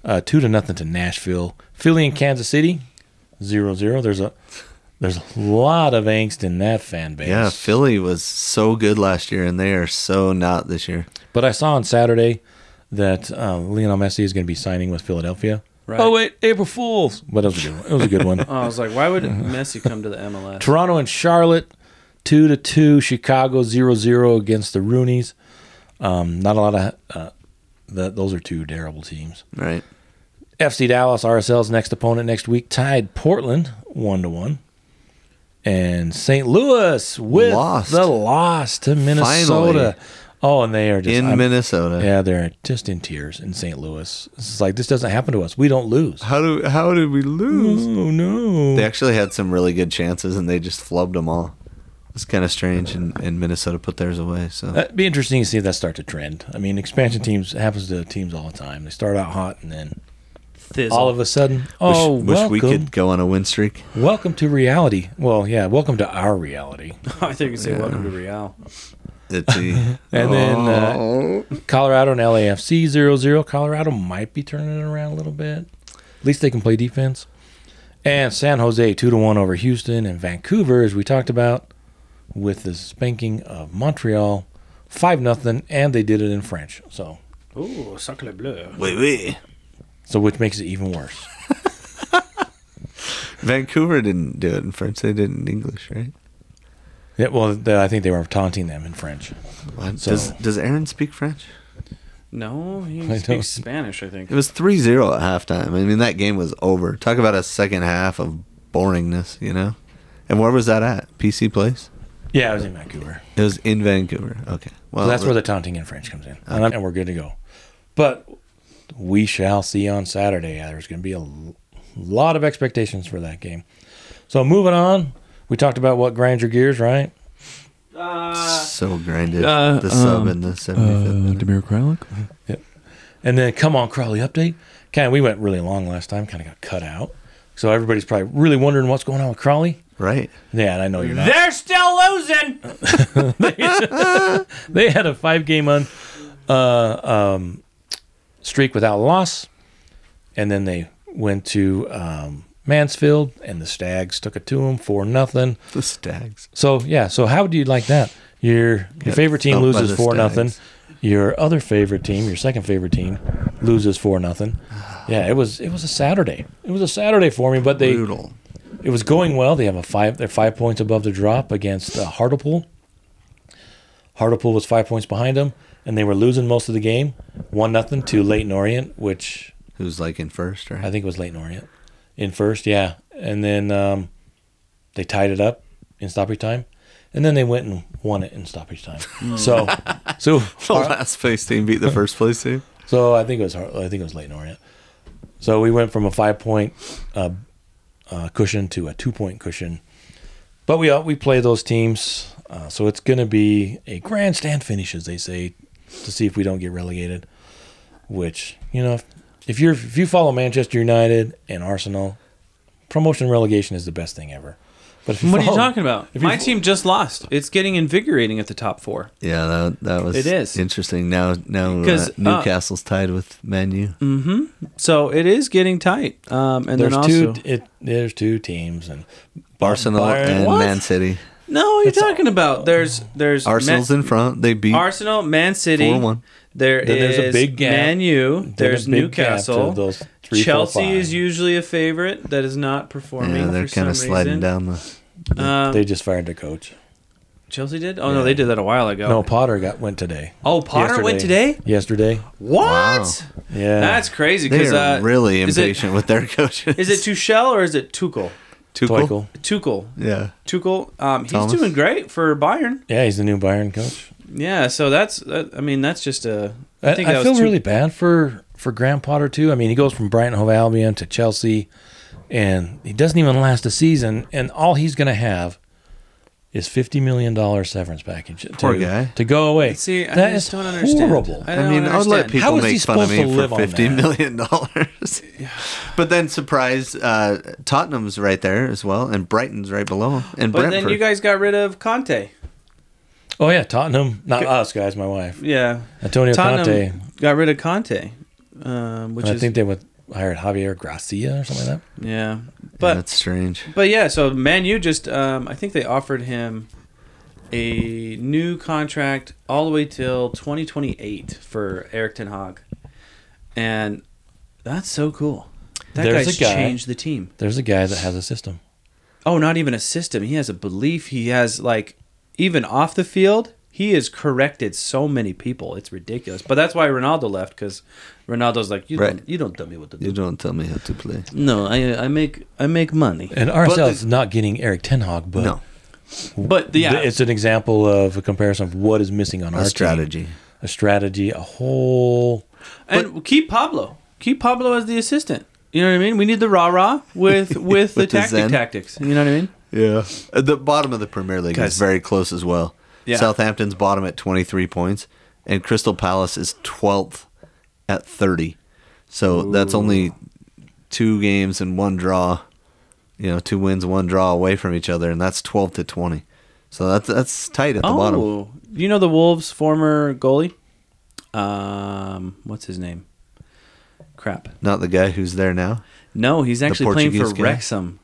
uh, two to nothing to Nashville. Philly and Kansas City zero zero. There's a there's a lot of angst in that fan base. Yeah, Philly was so good last year, and they are so not this year. But I saw on Saturday that uh, Lionel Messi is going to be signing with Philadelphia. Right. Oh wait, April Fools! But it was a good one. It was a good one. Oh, I was like, why would Messi come to the MLS? Toronto and Charlotte, two to two. Chicago 0-0 against the Roonies. Um, not a lot of uh, that. Those are two terrible teams. Right? FC Dallas, RSL's next opponent next week, tied Portland one to one. And St. Louis with Lost. the loss to Minnesota. Oh, and they are just In I'm- Minnesota. Yeah, they're just in tears in St. Louis. It's like this doesn't happen to us. We don't lose. How do how did we lose? Oh no! They actually had some really good chances, and they just flubbed them all. It's kind of strange, and, and Minnesota put theirs away. So it'd be interesting to see if that starts to trend. I mean, expansion teams happens to teams all the time. They start out hot and then Fizzle. all of a sudden, oh, wish welcome, we could go on a win streak. welcome to reality. Well, yeah, welcome to our reality. I think you could say welcome to Real. Itsy. And then uh, Oh. Colorado and LAFC 0-0. Colorado might be turning it around a little bit. At least they can play defense. And San Jose 2 to 1 over Houston and Vancouver as we talked about with the spanking of Montreal 5 nothing and they did it in French. So oh, sacre bleu. Wait, wait. So which makes it even worse. Vancouver didn't do it in French. They did it in English, right? Yeah, well, the, I think they were taunting them in French. What? So- does Does Aaron speak French? No, he I don't- speaks Spanish, I think. It was 3-0 at halftime. I mean, that game was over. Talk about a second half of boringness, you know. And where was that at? BC Place. Yeah, I was in Vancouver. It was in Vancouver. Okay. Well, so that's where the taunting in French comes in, and, I'm- and we're good to go. But we shall see on Saturday. Uh, There's going to be a lot of expectations for that game. So moving on, we talked about what grinds your gears, right? Uh, so grinded. Uh, the sub um, in the 75th minute. Damir Kreilach? And then come on, Crawley update. Kind of, we went really long last time. Kind of got cut out. So everybody's probably really wondering what's going on with Crawley. Right. Yeah, and I know you're not. They're still losing! they had a five game un, uh, um, streak without loss, and then they went to um, Mansfield, and the Stags took it to them for nothing. The Stags. So yeah, so how do you like that? Your your favorite team loses four nothing. Your other favorite team, your second favorite team, loses four nothing. Yeah, it was it was a Saturday. It was a Saturday for me, but they Brutal. it was going well. They have a five. They're five points above the drop against uh, Hartlepool. Hartlepool was five points behind them, and they were losing most of the game, one nothing to Leyton Orient, which Who's like in first, right? I think it was Leyton Orient in first. Yeah, and then um, they tied it up in stoppage time, and then they went and won it in stoppage time. so, so the last place team beat the first place team. so I think it was I think it was Leyton Orient. So we went from a five point uh, uh, cushion to a two point cushion, but we uh, we play those teams, uh, so it's going to be a grandstand finish, as they say, to see if we don't get relegated. Which you know, if, if you're if you follow Manchester United and Arsenal, promotion relegation is the best thing ever. But if you What are you talking about? if you My fo- team just lost. It's getting invigorating at the top four. Yeah, that, that was It is. interesting. Now, now 'Cause, uh, uh, Newcastle's tied with Man U. Mm-hmm. So it is getting tight. Um, and There's then also, two. It, there's two teams and Arsenal Bayern- and What? Man City. No, what are you It's all- talking about? There's there's Arsenal's Man- in front. They beat Arsenal, Man City. 4-1. There Then there's a is big gap. Man U. Then There's a big gap to Newcastle. those three, four, Chelsea five. is usually a favorite that is not performing. Yeah, they're kind of sliding reason. down the. Um, they just fired their coach. Chelsea did? Oh Yeah. no, they did that a while ago. No, Potter got went today. Oh, Potter went today. Yesterday. What? Yeah. That's crazy. They Because are uh, really is it- impatient with their coaches. Is it Tuchel or is it Tuchel? Tuchel? Tuchel. Tuchel. Yeah. Tuchel. Um, he's Thomas? doing great for Bayern. Yeah, he's the new Bayern coach. Yeah. So that's. That, I mean, that's just a. I, think I that was feel too- really bad for for Graham Potter too. I mean, he goes from Brighton Hove Albion to Chelsea, and he doesn't even last a season. And all he's going to have is fifty million dollar severance package. To, Poor guy. to go away. See, I That just is don't understand. horrible. I I, don't mean, I would let people How is he make fun of supposed to me live for on fifty that? million dollars. but then, surprise, uh, Tottenham's right there as well, and Brighton's right below, 'em, and But Brentford. then you guys got rid of Conte. Oh yeah, Tottenham. Not us guys. My wife, Yeah. Antonio Tottenham Conte. got rid of Conte, um, which And I is think they would hired Javier Gracia or something like that. yeah. Yeah, But that's strange. but yeah, so Man U just um, I think they offered him a new contract all the way till 2028 for Erik Ten Hag, and that's so cool. That There's guy's a guy- changed the team. There's a guy that has a system. Oh, not even a system. He has a belief. He has like even off the field, he has corrected so many people. It's ridiculous. But that's why Ronaldo left because Ronaldo's like, you Right. don't, you don't tell me what to do. You don't tell me how to play. No, I I make I make money. And RSL is not getting Erik Ten Hag, but No, But yeah, it's an example of a comparison of what is missing on our a team. strategy. a strategy, a whole. and keep Pablo. Keep Pablo as the assistant. You know what I mean? We need the rah rah with with the With the tactic zen. tactics. You know what I mean? Yeah, Uh, the bottom of the Premier League is very close as well. Yeah. Southampton's bottom at twenty three points, and Crystal Palace is twelfth at thirty. So that's only two games and one draw. You know, two wins, one draw away from each other, and that's twelve to twenty. So that's that's tight at the bottom. Oh, you know the Wolves' former goalie? Um, what's his name? Crap. Not the guy who's there now. No, he's actually playing for guy? Wrexham.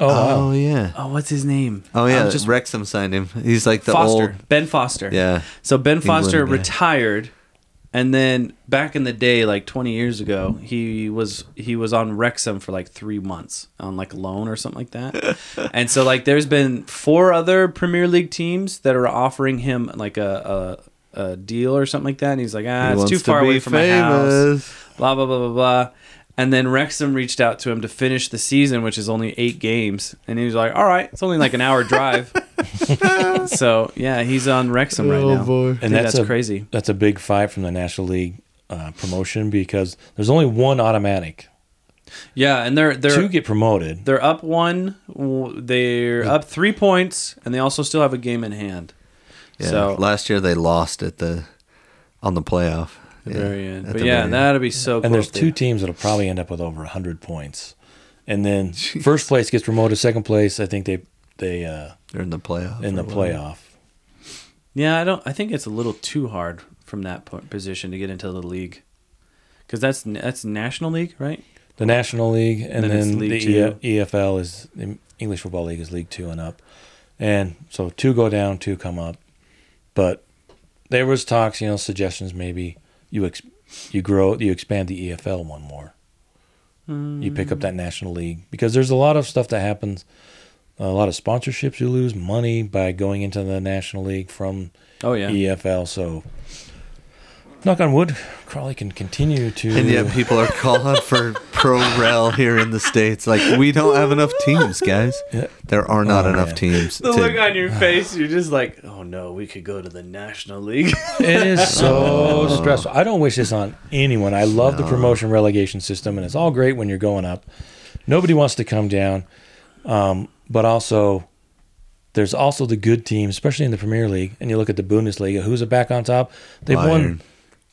Oh, wow. Oh yeah. Oh, what's his name? Oh yeah. Um, just Wrexham signed him. He's like the Foster. old. Ben Foster. Yeah. So Ben Foster guy. retired, and then back in the day, like 20 years ago, he was he was on Wrexham for like three months on like loan or something like that. and so like there's been four other Premier League teams that are offering him like a. a a deal or something like that, and he's like, ah, He it's too far be away from my house. blah blah blah blah blah. And then Wrexham reached out to him to finish the season, which is only eight games, and he was like, "All right, it's only like an hour drive." so yeah, he's on Wrexham right Oh, now. boy. And And that's, that's a- crazy. That's a big fight from the National League uh, promotion because there's only one automatic. Yeah, and they're they're Two get promoted. they're up one. They're up three points, and they also still have a game in hand. Yeah. So last year they lost at the on the playoff. At the Yeah, very end. But yeah, very that'll be so. and there's close to- two teams that'll probably end up with over 100 points. And then first place gets promoted, second place, I think they they uh They're in the playoff. in the playoff. Yeah, I don't. I think it's a little too hard from that position to get into the league, because that's that's National League, right? The National League and Then then, League the E- EFL is the English Football League is League 2 and up. And so two go down, two come up. But there was talks, you know, suggestions maybe you ex- you grow you expand the EFL one more. You pick up that mm. National League because there's a lot of stuff that happens a lot of sponsorships you lose money by going into the National League from Oh yeah. EFL so knock on wood Crawley can continue to And yet people are calling for pro rel here in the states. Like we don't have enough teams, guys. There are not Oh, enough man. teams. The to- look on your face, you're just like, oh no, we could go to the National League. It is so stressful. I don't wish this on anyone. I love the promotion relegation system, and it's all great when you're going up. Nobody wants to come down, um, but also there's also the good teams, especially in the Premier League. And you look at the Bundesliga, who's it back on top? They've Bayern. won.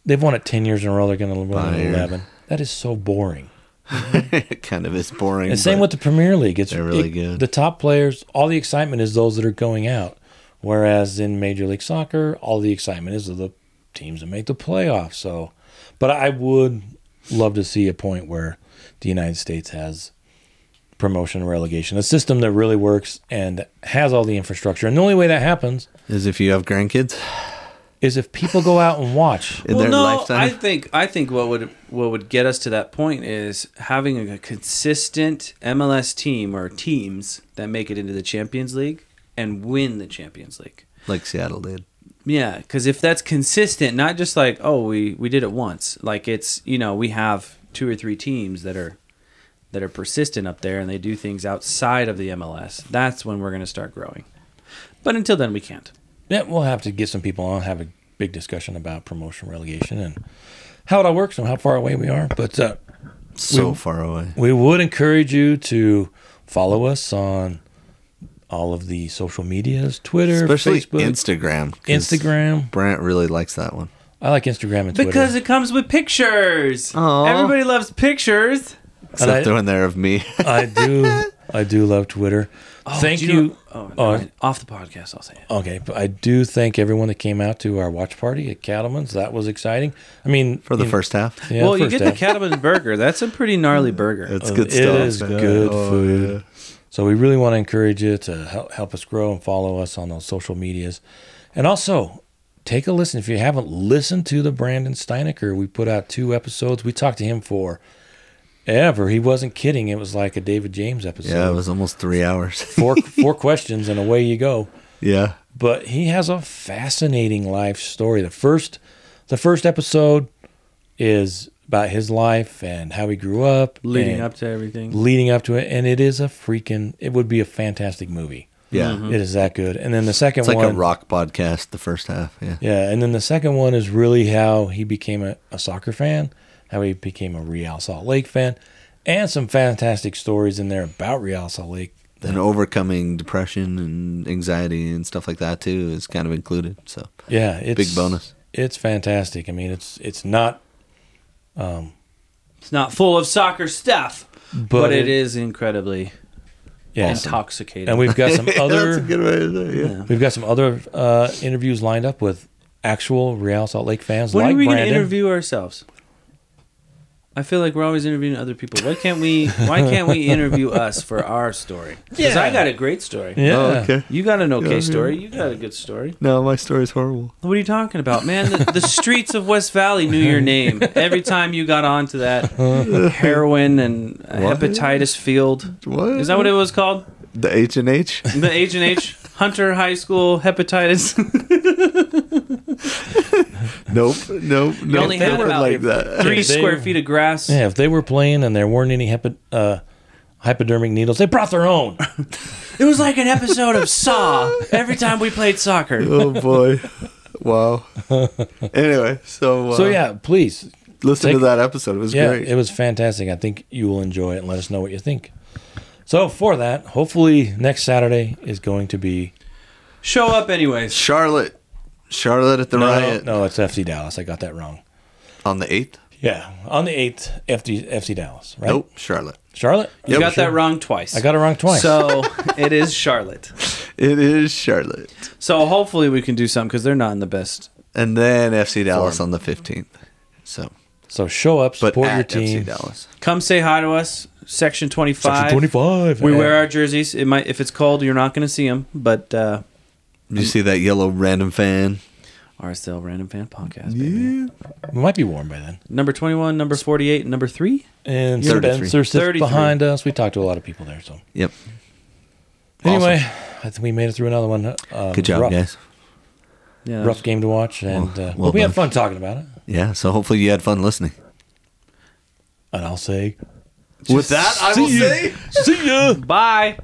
They've won it ten years in a row. They're going to win it Bayern. eleven. That is so boring. It kind of is boring. And same with the Premier League. It's they're really it- good. The top players, all the excitement is those that are going out. Whereas in Major League Soccer, all the excitement is of the teams that make the playoffs. So, but I would love to see a point where the United States has promotion and relegation, a system that really works and has all the infrastructure. And the only way that happens is if you have grandkids is if people go out and watch. in well, their no, lifetime. I think I think what would what would get us to that point is having a consistent MLS team or teams that make it into the Champions League and win the Champions League. like Seattle did. Yeah, because if that's consistent, not just like oh we we did it once, like it's you know we have two or three teams that are that are persistent up there and they do things outside of the MLS. That's when we're going to start growing. But until then, we can't. Yeah, we'll have to get some people on, have a big discussion about promotion relegation and how it all works and how far away we are. But uh, So We- far away. We would encourage you to follow us on all of the social medias, Twitter, Especially Facebook, Instagram. Instagram. Brandt really likes that one. I like Instagram and Twitter. Because it comes with pictures. Aw. Everybody loves pictures. Except I- the one there of me. I do, I do love Twitter. Thank do you. oh, Oh. never off the podcast, I'll say it. Okay, but I do thank everyone that came out to our watch party at Cattleman's. That was exciting. I mean, For the you- first half. yeah, well, you get half. the Cattleman burger. That's a pretty gnarly burger. It's Uh, good it stuff. is Yeah. good Oh, food. yeah. So we really want to encourage you to help, help us grow and follow us on those social medias. And also, take a listen. If you haven't listened to the Brandon Steinecker, we put out two episodes. We talked to him for ever. He wasn't kidding. It was like a David James episode. Yeah, it was almost three hours. four, four questions and away you go. yeah. But he has a fascinating life story. The first, the first episode is about his life and how he grew up, leading up to everything. leading up to it, and it is a freaking. It would be a fantastic movie. Yeah. Mm-hmm. It is that good. And then the second It's like one, a rock podcast, the first half. Yeah. yeah, and then the second one is really how he became a, a soccer fan, how he became a Real Salt Lake fan, and some fantastic stories in there about Real Salt Lake. And overcoming depression and anxiety and stuff like that too is kind of included. So Yeah, it's big bonus. It's fantastic. I mean, it's it's not, It's not full of soccer stuff, but, but, it is incredibly. Yeah. intoxicated. And we've got some That's a other good way to say yeah. we've got some other uh, interviews lined up with actual Real Salt Lake fans when like are we going to interview ourselves? I feel like we're always interviewing other people. Why can't we? Why can't we interview us for our story? Because I got a great story. yeah. Oh, okay. You got an okay Yeah, yeah. story. You got a good story. No, my story's horrible. What are you talking about, man? The, the streets of West Valley knew your name every time you got onto that heroin and uh, What? hepatitis field. What Is that what it was called? The H and H. The H and H Hunter High School hepatitis. Nope, nope, nope. only had about like that. Three They- square feet of grass. Yeah, if they were playing and there weren't any hepa- uh, hypodermic needles, they brought their own. It was like an episode of Saw every time we played soccer. Oh boy, wow. Anyway, so uh, so yeah, please. listen take- to that episode. It was Yeah, great. it was fantastic. I think you will enjoy it and let us know what you think. So for that, hopefully next Saturday is going to be Show up anyways. Charlotte, Charlotte at the no, riot no, it's FC Dallas. I got that wrong. on the eighth. Yeah, on the eighth, FC, FC Dallas, right? Nope, Charlotte. Charlotte. You Yep, got sure. that wrong twice. I got it wrong twice. So it is Charlotte. It is Charlotte, So hopefully we can do something because they're not in the best. and then FC Dallas Form. on the fifteenth. So, So show up, but support your team. FC Dallas. Come say hi to us. Section twenty five. Section twenty-five. We Yeah. wear our jerseys. It might if it's cold, you're not going to see them. But uh, Did you see that yellow random fan? RSL Random Fan Podcast. Baby. We might be warm by then. Number twenty one, number forty eight, number three. And 33. Spencer sits 33. behind us. We talked to a lot of people there. So Yep. anyway, I think we made it through another one. Um, Good job, rough, guys. Yeah. Rough game to watch, and Well- uh, well but we done. had fun talking about it. Yeah. So hopefully you had fun listening. And I'll say, With that, I see will ya. say. see ya. Bye.